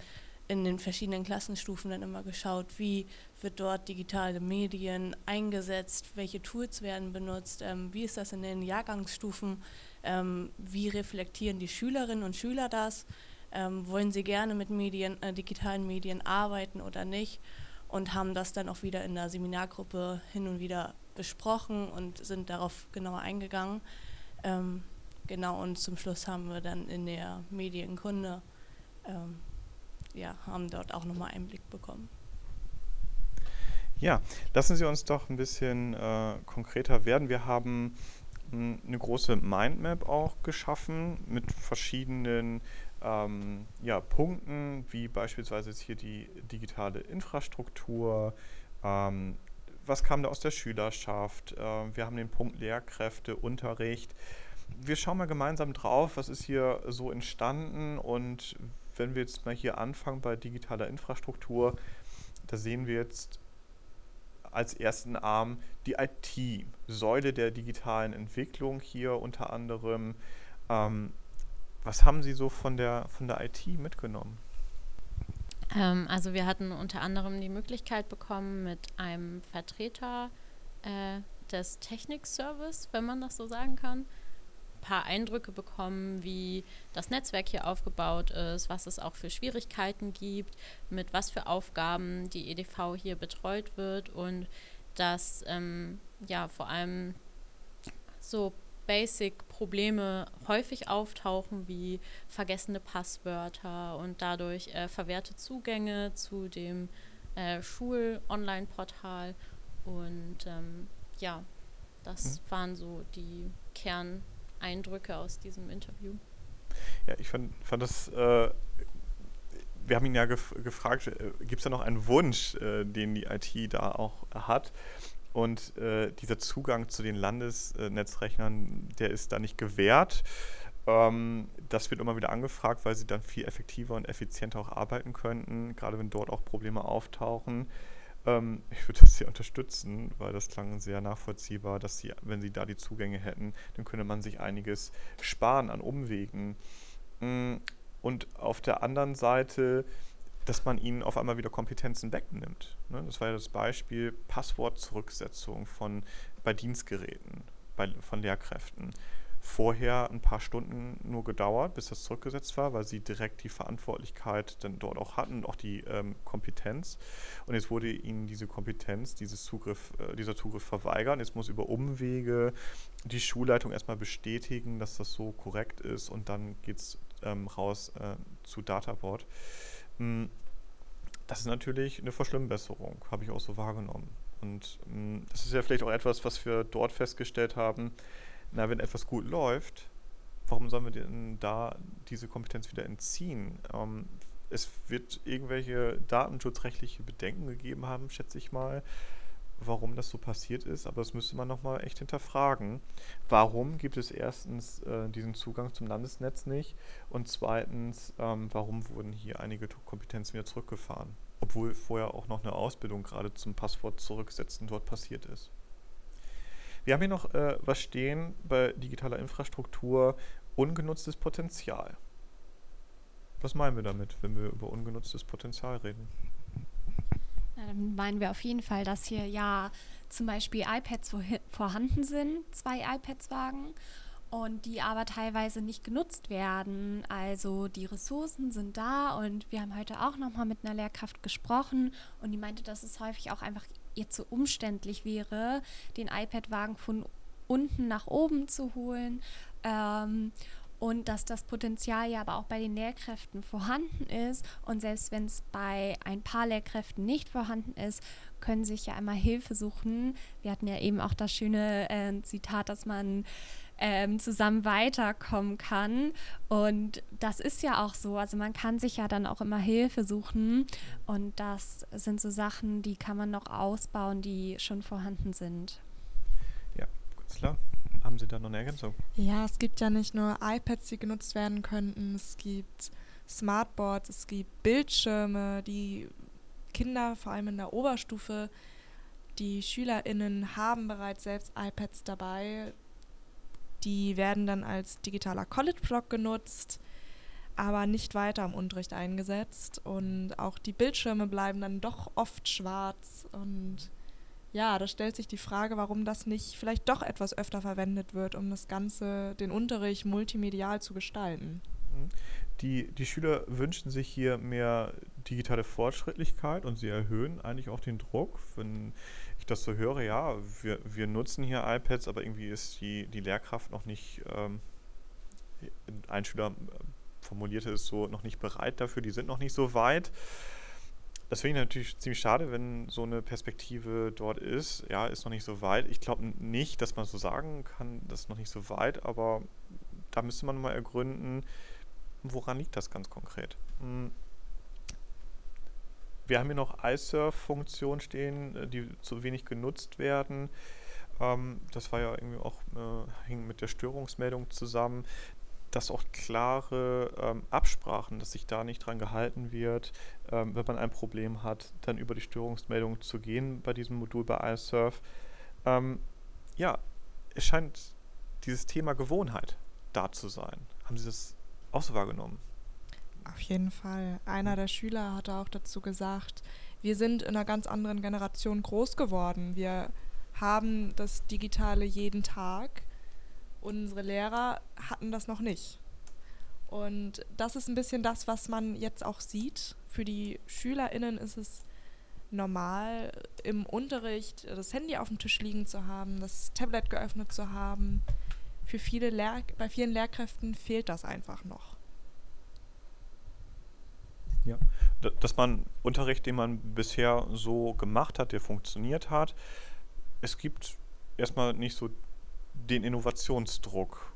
in den verschiedenen Klassenstufen dann immer geschaut, wie wird dort digitale Medien eingesetzt, welche Tools werden benutzt, ähm, wie ist das in den Jahrgangsstufen, ähm, wie reflektieren die Schülerinnen und Schüler das ähm, wollen sie gerne mit Medien, äh, digitalen Medien arbeiten oder nicht und haben das dann auch wieder in der Seminargruppe hin und wieder besprochen und sind darauf genauer eingegangen. Ähm, genau, und zum Schluss haben wir dann in der Medienkunde, ähm, ja, haben dort auch nochmal Einblick bekommen. Ja, lassen Sie uns doch ein bisschen äh, konkreter werden. Wir haben eine große Mindmap auch geschaffen mit verschiedenen ähm, ja, Punkten, wie beispielsweise jetzt hier die digitale Infrastruktur. Ähm, was kam da aus der Schülerschaft? Äh, wir haben den Punkt Lehrkräfte, Unterricht. Wir schauen mal gemeinsam drauf, was ist hier so entstanden und wenn wir jetzt mal hier anfangen bei digitaler Infrastruktur, da sehen wir jetzt als ersten Arm die IT, Säule der digitalen Entwicklung hier unter anderem. Ähm, was haben Sie so von der, von der IT mitgenommen? Ähm, also wir hatten unter anderem die Möglichkeit bekommen, mit einem Vertreter äh, des Technikservice, wenn man das so sagen kann, ein paar Eindrücke bekommen, wie das Netzwerk hier aufgebaut ist, was es auch für Schwierigkeiten gibt, mit was für Aufgaben die EDV hier betreut wird und dass ähm, ja vor allem so Basic-Probleme häufig auftauchen, wie vergessene Passwörter und dadurch äh, verwehrte Zugänge zu dem äh, Schul-Online-Portal. Und ähm, ja, das mhm. waren so die Kerneindrücke aus diesem Interview. Ja, ich fand, fand das. Äh, wir haben ihn ja gef gefragt, äh, gibt es da noch einen Wunsch, äh, den die IT da auch hat? Und äh, dieser Zugang zu den Landesnetzrechnern, der ist da nicht gewährt. Ähm, das wird immer wieder angefragt, weil sie dann viel effektiver und effizienter auch arbeiten könnten, gerade wenn dort auch Probleme auftauchen. Ähm, ich würde das sehr unterstützen, weil das klang sehr nachvollziehbar, dass sie, wenn sie da die Zugänge hätten, dann könnte man sich einiges sparen an Umwegen. Mm, und auf der anderen Seite dass man ihnen auf einmal wieder Kompetenzen wegnimmt. Ne? Das war ja das Beispiel Passwortzurücksetzung von, bei Dienstgeräten, bei, von Lehrkräften. Vorher ein paar Stunden nur gedauert, bis das zurückgesetzt war, weil sie direkt die Verantwortlichkeit dann dort auch hatten und auch die ähm, Kompetenz. Und jetzt wurde ihnen diese Kompetenz, dieses Zugriff, äh, dieser Zugriff verweigert. Jetzt muss über Umwege die Schulleitung erstmal bestätigen, dass das so korrekt ist und dann geht es ähm, raus äh, zu Databoard. Hm, das ist natürlich eine Verschlimmbesserung, habe ich auch so wahrgenommen. Und hm, das ist ja vielleicht auch etwas, was wir dort festgestellt haben. Na, wenn etwas gut läuft, warum sollen wir denn da diese Kompetenz wieder entziehen? Ähm, es wird irgendwelche datenschutzrechtliche Bedenken gegeben haben, schätze ich mal warum das so passiert ist, aber das müsste man nochmal echt hinterfragen. Warum gibt es erstens äh, diesen Zugang zum Landesnetz nicht und zweitens, ähm, warum wurden hier einige Kompetenzen wieder zurückgefahren, obwohl vorher auch noch eine Ausbildung gerade zum Passwort zurücksetzen dort passiert ist. Wir haben hier noch äh, was stehen bei digitaler Infrastruktur, ungenutztes Potenzial. Was meinen wir damit, wenn wir über ungenutztes Potenzial reden? Dann meinen wir auf jeden Fall, dass hier ja zum Beispiel iPads vorhanden sind, zwei iPads-Wagen und die aber teilweise nicht genutzt werden. Also die Ressourcen sind da und wir haben heute auch nochmal mit einer Lehrkraft gesprochen und die meinte, dass es häufig auch einfach ihr zu umständlich wäre, den iPad-Wagen von unten nach oben zu holen. Ähm, und dass das Potenzial ja aber auch bei den Lehrkräften vorhanden ist und selbst wenn es bei ein paar Lehrkräften nicht vorhanden ist, können sich ja einmal Hilfe suchen. Wir hatten ja eben auch das schöne äh, Zitat, dass man ähm, zusammen weiterkommen kann. Und das ist ja auch so. Also man kann sich ja dann auch immer Hilfe suchen. Und das sind so Sachen, die kann man noch ausbauen, die schon vorhanden sind. Ja, ganz klar. Haben Sie da noch eine Ergänzung? Ja, es gibt ja nicht nur iPads, die genutzt werden könnten. Es gibt Smartboards, es gibt Bildschirme, die Kinder, vor allem in der Oberstufe, die SchülerInnen haben bereits selbst iPads dabei. Die werden dann als digitaler College-Blog genutzt, aber nicht weiter im Unterricht eingesetzt. Und auch die Bildschirme bleiben dann doch oft schwarz und ja, da stellt sich die Frage, warum das nicht vielleicht doch etwas öfter verwendet wird, um das Ganze, den Unterricht multimedial zu gestalten. Mhm. Die, die Schüler wünschen sich hier mehr digitale Fortschrittlichkeit und sie erhöhen eigentlich auch den Druck. Wenn ich das so höre, ja, wir, wir nutzen hier iPads, aber irgendwie ist die, die Lehrkraft noch nicht, ähm, ein Schüler formulierte es so, noch nicht bereit dafür, die sind noch nicht so weit. Das finde ich natürlich ziemlich schade, wenn so eine Perspektive dort ist. Ja, ist noch nicht so weit. Ich glaube nicht, dass man so sagen kann, das ist noch nicht so weit, aber da müsste man mal ergründen, Woran liegt das ganz konkret? Hm. Wir haben hier noch iSurf-Funktionen stehen, äh, die zu wenig genutzt werden. Ähm, das war ja irgendwie auch, äh, hing mit der Störungsmeldung zusammen dass auch klare ähm, Absprachen, dass sich da nicht dran gehalten wird, ähm, wenn man ein Problem hat, dann über die Störungsmeldung zu gehen bei diesem Modul bei iSurf. Ähm, ja, es scheint dieses Thema Gewohnheit da zu sein. Haben Sie das auch so wahrgenommen? Auf jeden Fall. Einer der Schüler hatte auch dazu gesagt, wir sind in einer ganz anderen Generation groß geworden. Wir haben das Digitale jeden Tag Unsere Lehrer hatten das noch nicht. Und das ist ein bisschen das, was man jetzt auch sieht. Für die SchülerInnen ist es normal, im Unterricht das Handy auf dem Tisch liegen zu haben, das Tablet geöffnet zu haben. Für viele Lehr bei vielen Lehrkräften fehlt das einfach noch. Ja, dass man Unterricht, den man bisher so gemacht hat, der funktioniert hat, es gibt erstmal nicht so den Innovationsdruck,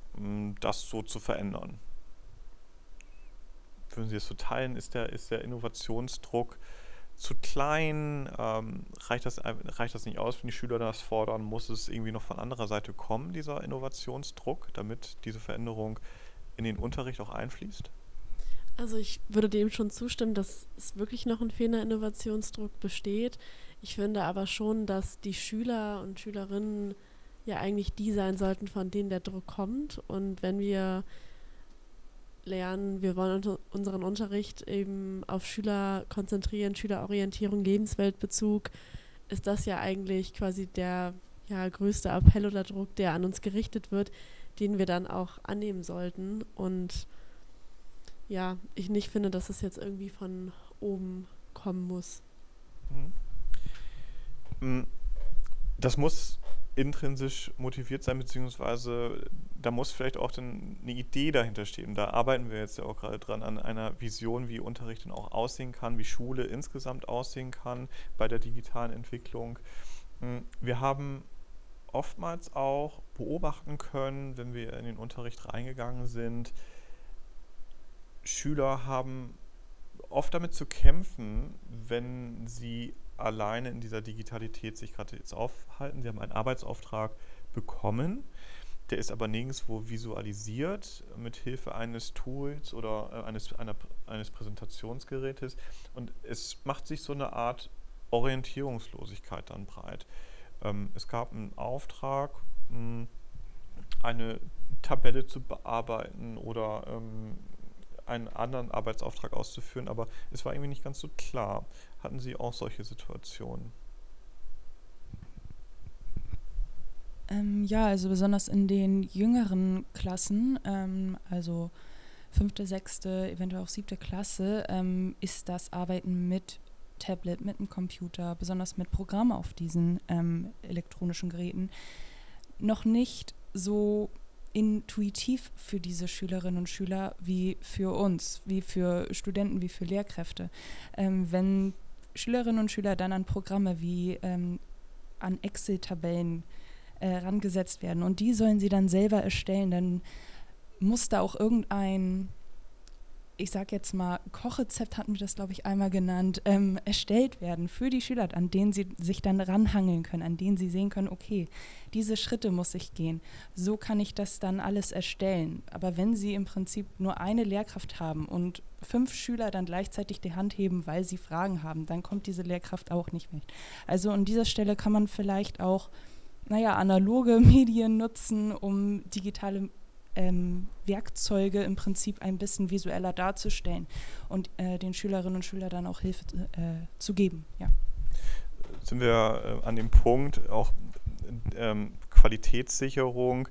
das so zu verändern? Würden Sie das so teilen? Ist der, ist der Innovationsdruck zu klein? Ähm, reicht, das, reicht das nicht aus, wenn die Schüler das fordern? Muss es irgendwie noch von anderer Seite kommen, dieser Innovationsdruck, damit diese Veränderung in den Unterricht auch einfließt? Also ich würde dem schon zustimmen, dass es wirklich noch ein fehlender Innovationsdruck besteht. Ich finde aber schon, dass die Schüler und Schülerinnen ja eigentlich die sein sollten, von denen der Druck kommt. Und wenn wir lernen, wir wollen unseren Unterricht eben auf Schüler konzentrieren, Schülerorientierung, Lebensweltbezug, ist das ja eigentlich quasi der ja, größte Appell oder Druck, der an uns gerichtet wird, den wir dann auch annehmen sollten. Und ja, ich nicht finde, dass es jetzt irgendwie von oben kommen muss. Mhm. Das muss intrinsisch motiviert sein, beziehungsweise da muss vielleicht auch dann eine Idee dahinter stehen. Da arbeiten wir jetzt ja auch gerade dran an einer Vision, wie Unterricht dann auch aussehen kann, wie Schule insgesamt aussehen kann bei der digitalen Entwicklung. Hm, wir haben oftmals auch beobachten können, wenn wir in den Unterricht reingegangen sind, Schüler haben oft damit zu kämpfen, wenn sie alleine in dieser Digitalität sich gerade jetzt aufhalten. Sie haben einen Arbeitsauftrag bekommen, der ist aber nirgendwo visualisiert mit Hilfe eines Tools oder äh, eines, einer, eines Präsentationsgerätes. Und es macht sich so eine Art Orientierungslosigkeit dann breit. Ähm, es gab einen Auftrag, mh, hm, eine Tabelle zu bearbeiten oder ähm, einen anderen Arbeitsauftrag auszuführen, aber es war irgendwie nicht ganz so klar. Hatten Sie auch solche Situationen? Ähm, ja, also besonders in den jüngeren Klassen, ähm, also fünfte, sechste, eventuell auch siebte Klasse, ähm, ist das Arbeiten mit Tablet, mit einem Computer, besonders mit Programmen auf diesen ähm, elektronischen Geräten, noch nicht so intuitiv für diese Schülerinnen und Schüler wie für uns, wie für Studenten, wie für Lehrkräfte. Ähm, wenn Schülerinnen und Schüler dann an Programme wie ähm, an Excel-Tabellen äh, rangesetzt werden und die sollen sie dann selber erstellen, dann muss da auch irgendein ich sag jetzt mal, Kochrezept hatten wir das, glaube ich, einmal genannt, ähm, erstellt werden für die Schüler, an denen sie sich dann ranhangeln können, an denen sie sehen können, okay, diese Schritte muss ich gehen. So kann ich das dann alles erstellen. Aber wenn sie im Prinzip nur eine Lehrkraft haben und fünf Schüler dann gleichzeitig die Hand heben, weil sie Fragen haben, dann kommt diese Lehrkraft auch nicht mehr. Also an dieser Stelle kann man vielleicht auch naja, analoge (laughs) Medien nutzen, um digitale ähm, Werkzeuge im Prinzip ein bisschen visueller darzustellen und äh, den Schülerinnen und Schülern dann auch Hilfe äh, zu geben. Ja. Sind wir äh, an dem Punkt auch ähm, Qualitätssicherung,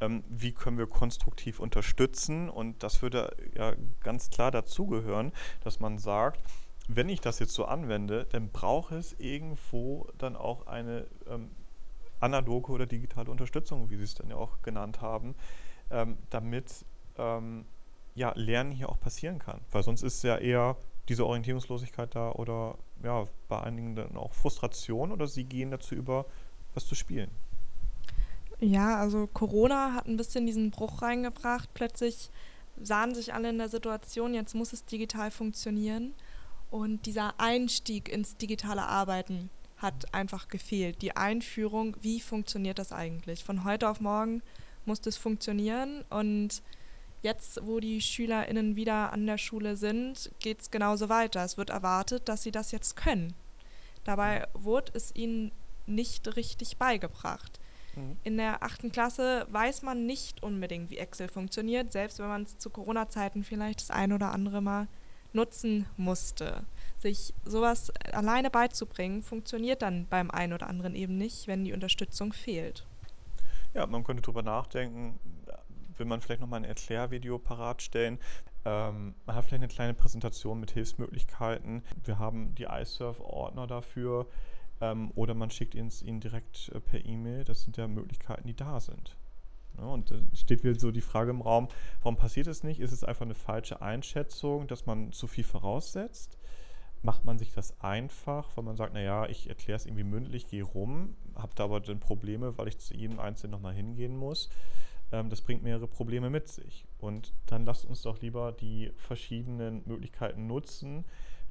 ähm, wie können wir konstruktiv unterstützen? Und das würde ja ganz klar dazugehören, dass man sagt, wenn ich das jetzt so anwende, dann braucht es irgendwo dann auch eine ähm, analoge oder digitale Unterstützung, wie Sie es dann ja auch genannt haben, ähm, damit ähm, ja, Lernen hier auch passieren kann. Weil sonst ist ja eher diese Orientierungslosigkeit da oder ja, bei einigen dann auch Frustration oder sie gehen dazu über, was zu spielen. Ja, also Corona hat ein bisschen diesen Bruch reingebracht. Plötzlich sahen sich alle in der Situation, jetzt muss es digital funktionieren. Und dieser Einstieg ins digitale Arbeiten hat einfach gefehlt. Die Einführung, wie funktioniert das eigentlich? Von heute auf morgen muss das funktionieren und jetzt, wo die SchülerInnen wieder an der Schule sind, geht es genauso weiter. Es wird erwartet, dass sie das jetzt können. Dabei wurde es ihnen nicht richtig beigebracht. Mhm. In der achten Klasse weiß man nicht unbedingt, wie Excel funktioniert, selbst wenn man es zu Corona-Zeiten vielleicht das ein oder andere Mal nutzen musste. Sich sowas alleine beizubringen, funktioniert dann beim einen oder anderen eben nicht, wenn die Unterstützung fehlt. Ja, man könnte darüber nachdenken, will man vielleicht nochmal ein Erklärvideo parat stellen. Ähm, man hat vielleicht eine kleine Präsentation mit Hilfsmöglichkeiten. Wir haben die iSurf-Ordner dafür. Ähm, oder man schickt ihnen direkt äh, per E-Mail. Das sind ja Möglichkeiten, die da sind. Ja, und da steht wieder so die Frage im Raum, warum passiert es nicht? Ist es einfach eine falsche Einschätzung, dass man zu viel voraussetzt? Macht man sich das einfach, weil man sagt, naja, ich erkläre es irgendwie mündlich, gehe rum, habe da aber dann Probleme, weil ich zu jedem Einzelnen nochmal hingehen muss. Ähm, das bringt mehrere Probleme mit sich. Und dann lasst uns doch lieber die verschiedenen Möglichkeiten nutzen,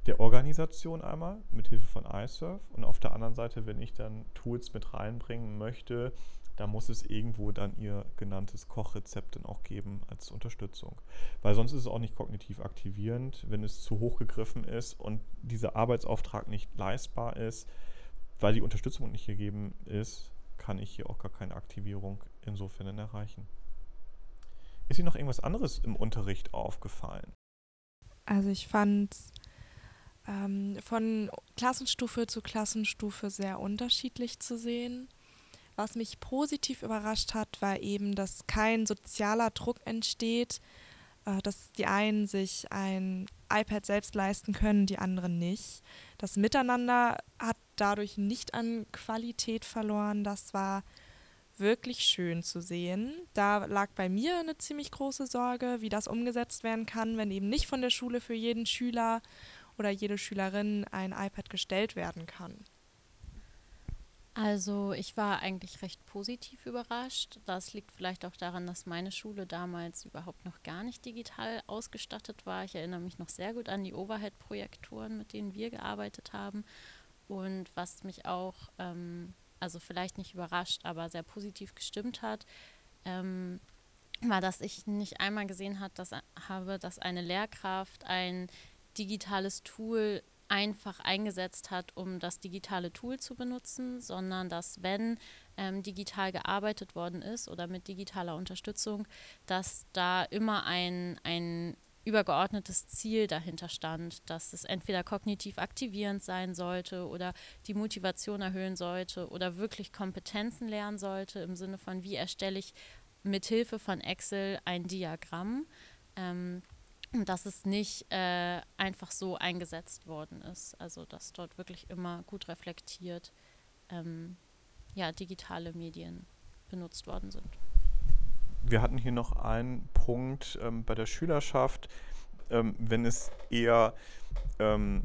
der Organisation einmal mit Hilfe von iSurf und auf der anderen Seite, wenn ich dann Tools mit reinbringen möchte, da muss es irgendwo dann ihr genanntes Kochrezept dann auch geben als Unterstützung. Weil sonst ist es auch nicht kognitiv aktivierend, wenn es zu hoch gegriffen ist und dieser Arbeitsauftrag nicht leistbar ist, weil die Unterstützung nicht gegeben ist, kann ich hier auch gar keine Aktivierung insofern erreichen. Ist Ihnen noch irgendwas anderes im Unterricht aufgefallen? Also ich fand ähm, von Klassenstufe zu Klassenstufe sehr unterschiedlich zu sehen. Was mich positiv überrascht hat, war eben, dass kein sozialer Druck entsteht, äh, dass die einen sich ein iPad selbst leisten können, die anderen nicht. Das Miteinander hat dadurch nicht an Qualität verloren. Das war wirklich schön zu sehen. Da lag bei mir eine ziemlich große Sorge, wie das umgesetzt werden kann, wenn eben nicht von der Schule für jeden Schüler oder jede Schülerin ein iPad gestellt werden kann. Also ich war eigentlich recht positiv überrascht. Das liegt vielleicht auch daran, dass meine Schule damals überhaupt noch gar nicht digital ausgestattet war. Ich erinnere mich noch sehr gut an die Overhead-Projektoren, mit denen wir gearbeitet haben. Und was mich auch, ähm, also vielleicht nicht überrascht, aber sehr positiv gestimmt hat, ähm, war, dass ich nicht einmal gesehen hat, dass, habe, dass eine Lehrkraft ein digitales Tool einfach eingesetzt hat, um das digitale Tool zu benutzen, sondern dass wenn ähm, digital gearbeitet worden ist oder mit digitaler Unterstützung, dass da immer ein, ein übergeordnetes Ziel dahinter stand, dass es entweder kognitiv aktivierend sein sollte oder die Motivation erhöhen sollte oder wirklich Kompetenzen lernen sollte im Sinne von, wie erstelle ich mit Hilfe von Excel ein Diagramm. Ähm, dass es nicht äh, einfach so eingesetzt worden ist. Also dass dort wirklich immer gut reflektiert ähm, ja, digitale Medien benutzt worden sind. Wir hatten hier noch einen Punkt ähm, bei der Schülerschaft, ähm, wenn es eher ähm,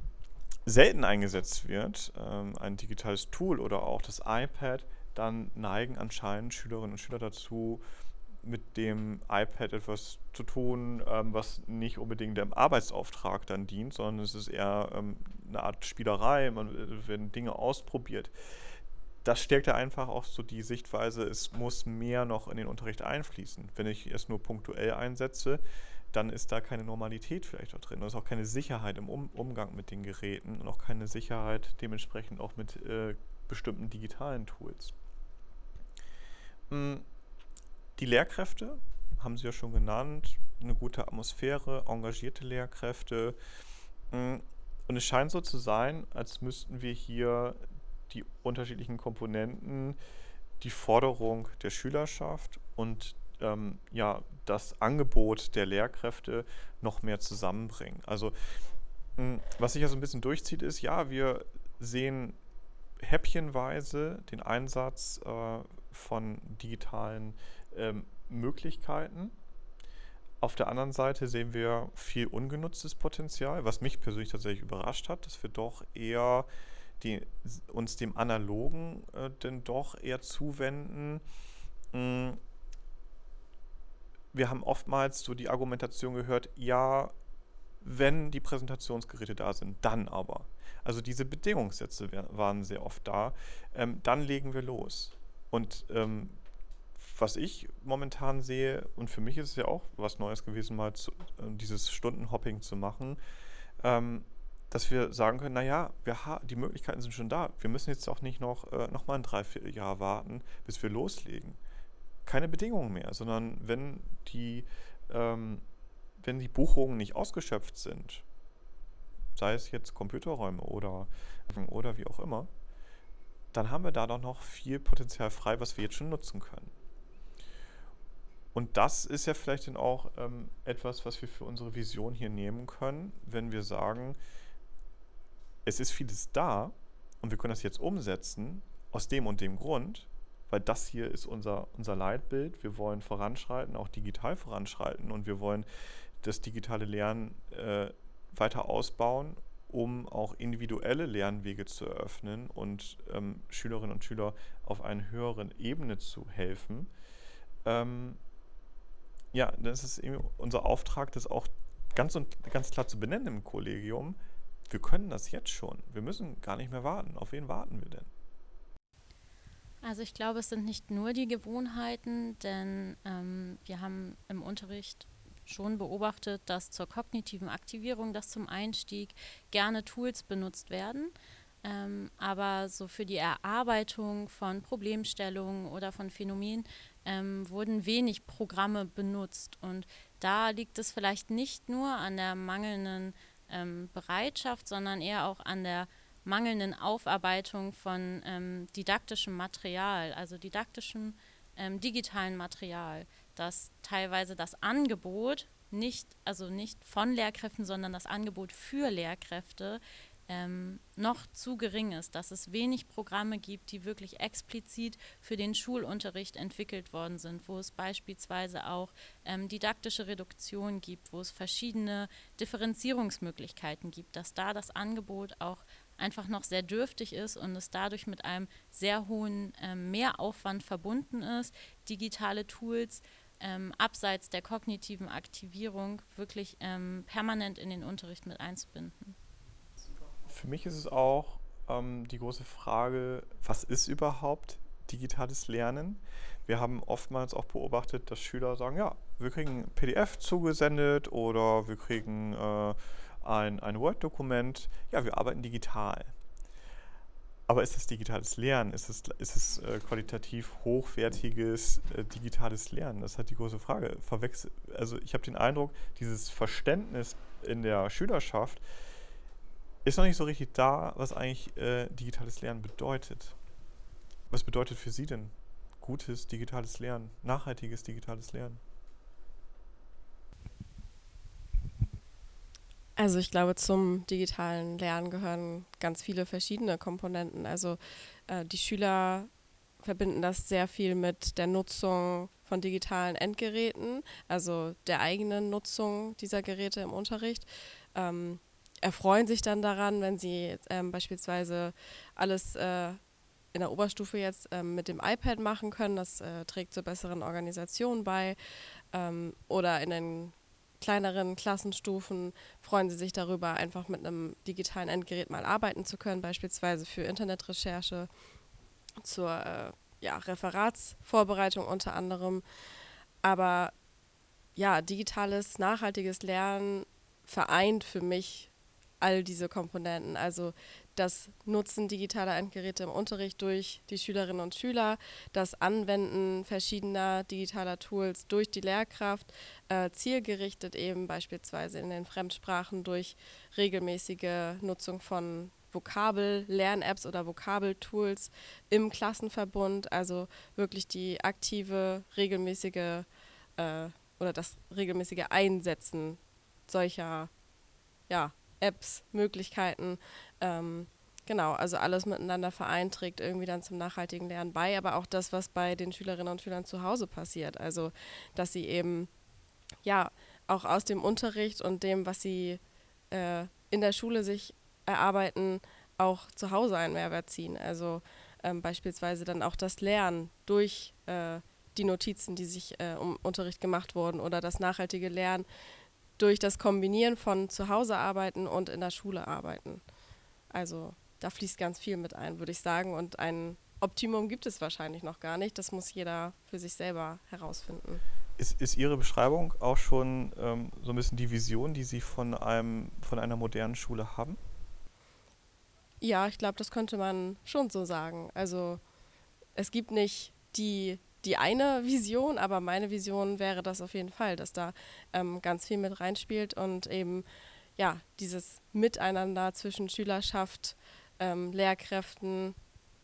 selten eingesetzt wird, ähm, ein digitales Tool oder auch das iPad, dann neigen anscheinend Schülerinnen und Schüler dazu, mit dem iPad etwas zu tun, ähm, was nicht unbedingt dem Arbeitsauftrag dann dient, sondern es ist eher ähm, eine Art Spielerei, man äh, werden Dinge ausprobiert. Das stärkt ja einfach auch so die Sichtweise, es muss mehr noch in den Unterricht einfließen. Wenn ich es nur punktuell einsetze, dann ist da keine Normalität vielleicht auch drin. Da ist auch keine Sicherheit im um Umgang mit den Geräten und auch keine Sicherheit dementsprechend auch mit äh, bestimmten digitalen Tools. Mhm die Lehrkräfte haben Sie ja schon genannt, eine gute Atmosphäre, engagierte Lehrkräfte. Mm, und es scheint so zu sein, als müssten wir hier die unterschiedlichen Komponenten, die Forderung der Schülerschaft und ähm, ja, das Angebot der Lehrkräfte noch mehr zusammenbringen. Also mm, was sich ja so ein bisschen durchzieht, ist, ja, wir sehen häppchenweise den Einsatz äh, von digitalen ähm, Möglichkeiten. Auf der anderen Seite sehen wir viel ungenutztes Potenzial, was mich persönlich tatsächlich überrascht hat, dass wir doch eher die, uns dem Analogen äh, denn doch eher zuwenden. Mh, mm, wir haben oftmals so die Argumentation gehört, ja, wenn die Präsentationsgeräte da sind, dann aber. Also diese Bedingungssätze waren sehr oft da. Ähm, dann legen wir los. Und ähm, was ich momentan sehe, und für mich ist es ja auch was Neues gewesen, mal zu, äh, dieses Stundenhopping zu machen, ähm, dass wir sagen können, naja, wir die Möglichkeiten sind schon da. Wir müssen jetzt auch nicht noch, äh, noch mal ein Dreivierteljahr warten, bis wir loslegen. Keine Bedingungen mehr, sondern wenn die, ähm, wenn die Buchungen nicht ausgeschöpft sind, sei es jetzt Computerräume oder, oder wie auch immer, dann haben wir da doch noch viel Potenzial frei, was wir jetzt schon nutzen können. Und das ist ja vielleicht dann auch ähm, etwas, was wir für unsere Vision hier nehmen können, wenn wir sagen, es ist vieles da und wir können das jetzt umsetzen aus dem und dem Grund, weil das hier ist unser, unser Leitbild. Wir wollen voranschreiten, auch digital voranschreiten und wir wollen das digitale Lernen äh, weiter ausbauen, um auch individuelle Lernwege zu eröffnen und ähm, Schülerinnen und Schüler auf einer höheren Ebene zu helfen. Ähm, ja, das ist unser Auftrag, das auch ganz und ganz klar zu benennen im Kollegium. Wir können das jetzt schon. Wir müssen gar nicht mehr warten. Auf wen warten wir denn? Also ich glaube, es sind nicht nur die Gewohnheiten, denn ähm, wir haben im Unterricht schon beobachtet, dass zur kognitiven Aktivierung, dass zum Einstieg gerne Tools benutzt werden. Ähm, aber so für die Erarbeitung von Problemstellungen oder von Phänomenen ähm, wurden wenig Programme benutzt. Und da liegt es vielleicht nicht nur an der mangelnden ähm, Bereitschaft, sondern eher auch an der mangelnden Aufarbeitung von ähm, didaktischem Material, also didaktischem ähm, digitalen Material, dass teilweise das Angebot nicht, also nicht von Lehrkräften, sondern das Angebot für Lehrkräfte ähm, noch zu gering ist, dass es wenig Programme gibt, die wirklich explizit für den Schulunterricht entwickelt worden sind, wo es beispielsweise auch ähm, didaktische Reduktion gibt, wo es verschiedene Differenzierungsmöglichkeiten gibt, dass da das Angebot auch einfach noch sehr dürftig ist und es dadurch mit einem sehr hohen ähm, Mehraufwand verbunden ist, digitale Tools ähm, abseits der kognitiven Aktivierung wirklich ähm, permanent in den Unterricht mit einzubinden. Für mich ist es auch ähm, die große Frage, was ist überhaupt digitales Lernen? Wir haben oftmals auch beobachtet, dass Schüler sagen, ja, wir kriegen PDF zugesendet oder wir kriegen äh, ein, ein Word-Dokument. Ja, wir arbeiten digital. Aber ist es digitales Lernen? Ist es, ist äh, qualitativ hochwertiges äh, digitales Lernen? Das ist halt die große Frage. Verwechsel also ich habe den Eindruck, dieses Verständnis in der Schülerschaft ist noch nicht so richtig da, was eigentlich äh, digitales Lernen bedeutet. Was bedeutet für Sie denn gutes digitales Lernen, nachhaltiges digitales Lernen? Also ich glaube, zum digitalen Lernen gehören ganz viele verschiedene Komponenten. Also äh, die Schüler verbinden das sehr viel mit der Nutzung von digitalen Endgeräten, also der eigenen Nutzung dieser Geräte im Unterricht. Ähm, erfreuen sich dann daran, wenn sie ähm, beispielsweise alles äh, in der Oberstufe jetzt ähm, mit dem iPad machen können. Das äh, trägt zur besseren Organisation bei. Ähm, oder in den kleineren Klassenstufen freuen sie sich darüber, einfach mit einem digitalen Endgerät mal arbeiten zu können, beispielsweise für Internetrecherche, zur äh, ja, Referatsvorbereitung unter anderem. Aber ja, digitales, nachhaltiges Lernen vereint für mich all diese Komponenten. Also das Nutzen digitaler Endgeräte im Unterricht durch die Schülerinnen und Schüler, das Anwenden verschiedener digitaler Tools durch die Lehrkraft, äh, zielgerichtet eben beispielsweise in den Fremdsprachen durch regelmäßige Nutzung von Vokabel-Lern-Apps oder Vokabeltools im Klassenverbund, also wirklich die aktive, regelmäßige äh, oder das regelmäßige Einsetzen solcher ja, Apps, Möglichkeiten. Ähm, genau, also alles miteinander vereint trägt irgendwie dann zum nachhaltigen Lernen bei, aber auch das, was bei den Schülerinnen und Schülern zu Hause passiert. Also, dass sie eben ja auch aus dem Unterricht und dem, was sie äh, in der Schule sich erarbeiten, auch zu Hause einen Mehrwert ziehen. Also ähm, beispielsweise dann auch das Lernen durch äh, die Notizen, die sich äh, im Unterricht gemacht wurden oder das nachhaltige Lernen durch das Kombinieren von zu Hause arbeiten und in der Schule arbeiten. Also da fließt ganz viel mit ein, würde ich sagen. Und ein Optimum gibt es wahrscheinlich noch gar nicht. Das muss jeder für sich selber herausfinden. Ist, ist Ihre Beschreibung auch schon ähm, so ein bisschen die Vision, die Sie von, einem, von einer modernen Schule haben? Ja, ich glaube, das könnte man schon so sagen. Also es gibt nicht die, die eine Vision, aber meine Vision wäre das auf jeden Fall, dass da ähm, ganz viel mit reinspielt und eben ja, dieses Miteinander zwischen Schülerschaft, ähm, Lehrkräften,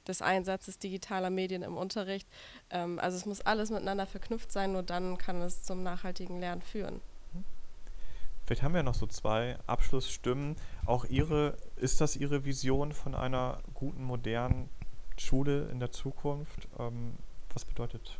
des Einsatzes digitaler Medien im Unterricht. Ähm, also es muss alles miteinander verknüpft sein, nur dann kann es zum nachhaltigen Lernen führen. Vielleicht haben wir noch so zwei Abschlussstimmen. Auch Ihre, ist das Ihre Vision von einer guten, modernen Schule in der Zukunft? Ähm, was bedeutet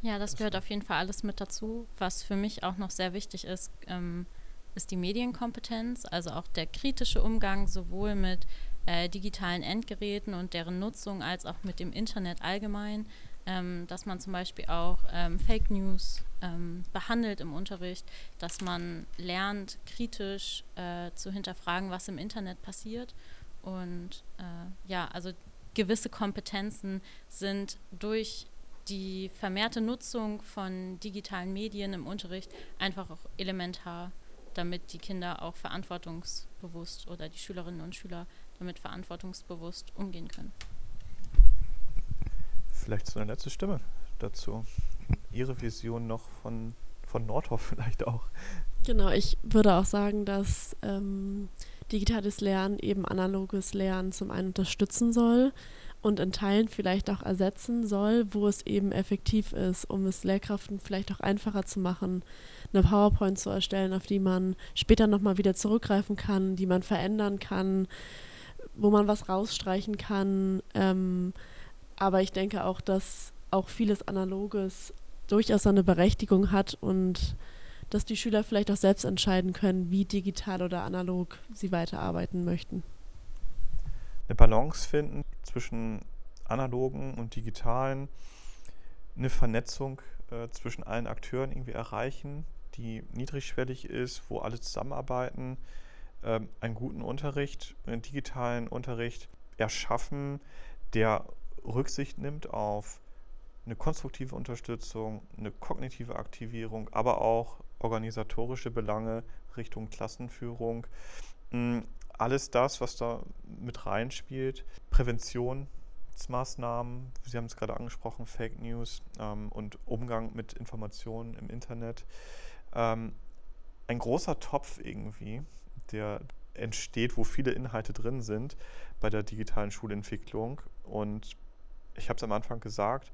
Ja, das gehört auf jeden Fall alles mit dazu. Was für mich auch noch sehr wichtig ist, ähm, ist die Medienkompetenz, also auch der kritische Umgang sowohl mit äh, digitalen Endgeräten und deren Nutzung als auch mit dem Internet allgemein, ähm, dass man zum Beispiel auch ähm, Fake News ähm, behandelt im Unterricht, dass man lernt, kritisch äh, zu hinterfragen, was im Internet passiert. Und äh, ja, also gewisse Kompetenzen sind durch die vermehrte Nutzung von digitalen Medien im Unterricht einfach auch elementar, damit die Kinder auch verantwortungsbewusst oder die Schülerinnen und Schüler damit verantwortungsbewusst umgehen können. Vielleicht so eine letzte Stimme dazu. Ihre Vision noch von, von Nordhoff (laughs) vielleicht auch. Genau, ich würde auch sagen, dass ähm, digitales Lernen eben analoges Lernen zum einen unterstützen soll und in Teilen vielleicht auch ersetzen soll, wo es eben effektiv ist, um es Lehrkräften vielleicht auch einfacher zu machen, eine PowerPoint zu erstellen, auf die man später nochmal wieder zurückgreifen kann, die man verändern kann, wo man was rausstreichen kann. Ähm, aber ich denke auch, dass auch vieles Analoges durchaus eine Berechtigung hat und dass die Schüler vielleicht auch selbst entscheiden können, wie digital oder analog sie weiterarbeiten möchten. Eine Balance finden zwischen analogen und digitalen, eine Vernetzung äh, zwischen allen Akteuren irgendwie erreichen, die niedrigschwellig ist, wo alle zusammenarbeiten, äh, einen guten Unterricht, einen digitalen Unterricht erschaffen, der Rücksicht nimmt auf eine konstruktive Unterstützung, eine kognitive Aktivierung, aber auch organisatorische Belange Richtung Klassenführung. Hm, alles das, was da mit reinspielt, Präventionsmaßnahmen, Sie haben es gerade angesprochen, Fake News ähm, und Umgang mit Informationen im Internet. Ähm, ein großer Topf irgendwie, der entsteht, wo viele Inhalte drin sind bei der digitalen Schulentwicklung. Und ich habe es am Anfang gesagt,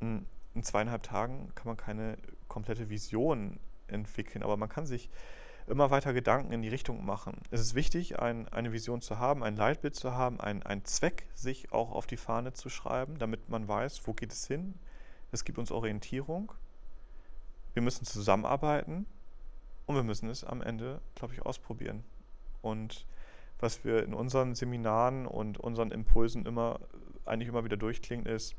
in, in zweieinhalb Tagen kann man keine komplette Vision entwickeln, aber man kann sich immer weiter Gedanken in die Richtung machen. Es ist wichtig, ein, eine Vision zu haben, ein Leitbild zu haben, ein, ein Zweck sich auch auf die Fahne zu schreiben, damit man weiß, wo geht es hin. Es gibt uns Orientierung. Wir müssen zusammenarbeiten und wir müssen es am Ende, glaube ich, ausprobieren. Und was wir in unseren Seminaren und unseren Impulsen immer, eigentlich immer wieder durchklingen, ist,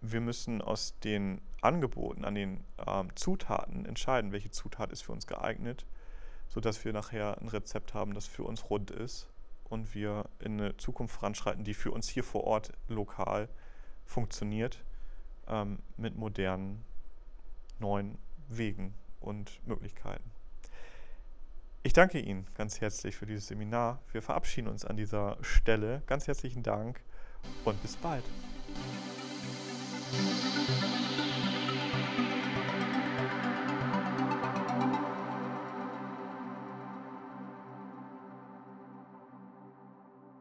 wir müssen aus den Angeboten, an den ähm, Zutaten entscheiden, welche Zutat ist für uns geeignet, sodass wir nachher ein Rezept haben, das für uns rund ist und wir in eine Zukunft voranschreiten, die für uns hier vor Ort lokal funktioniert, ähm, mit modernen, neuen Wegen und Möglichkeiten. Ich danke Ihnen ganz herzlich für dieses Seminar. Wir verabschieden uns an dieser Stelle. Ganz herzlichen Dank und bis bald. Thank you.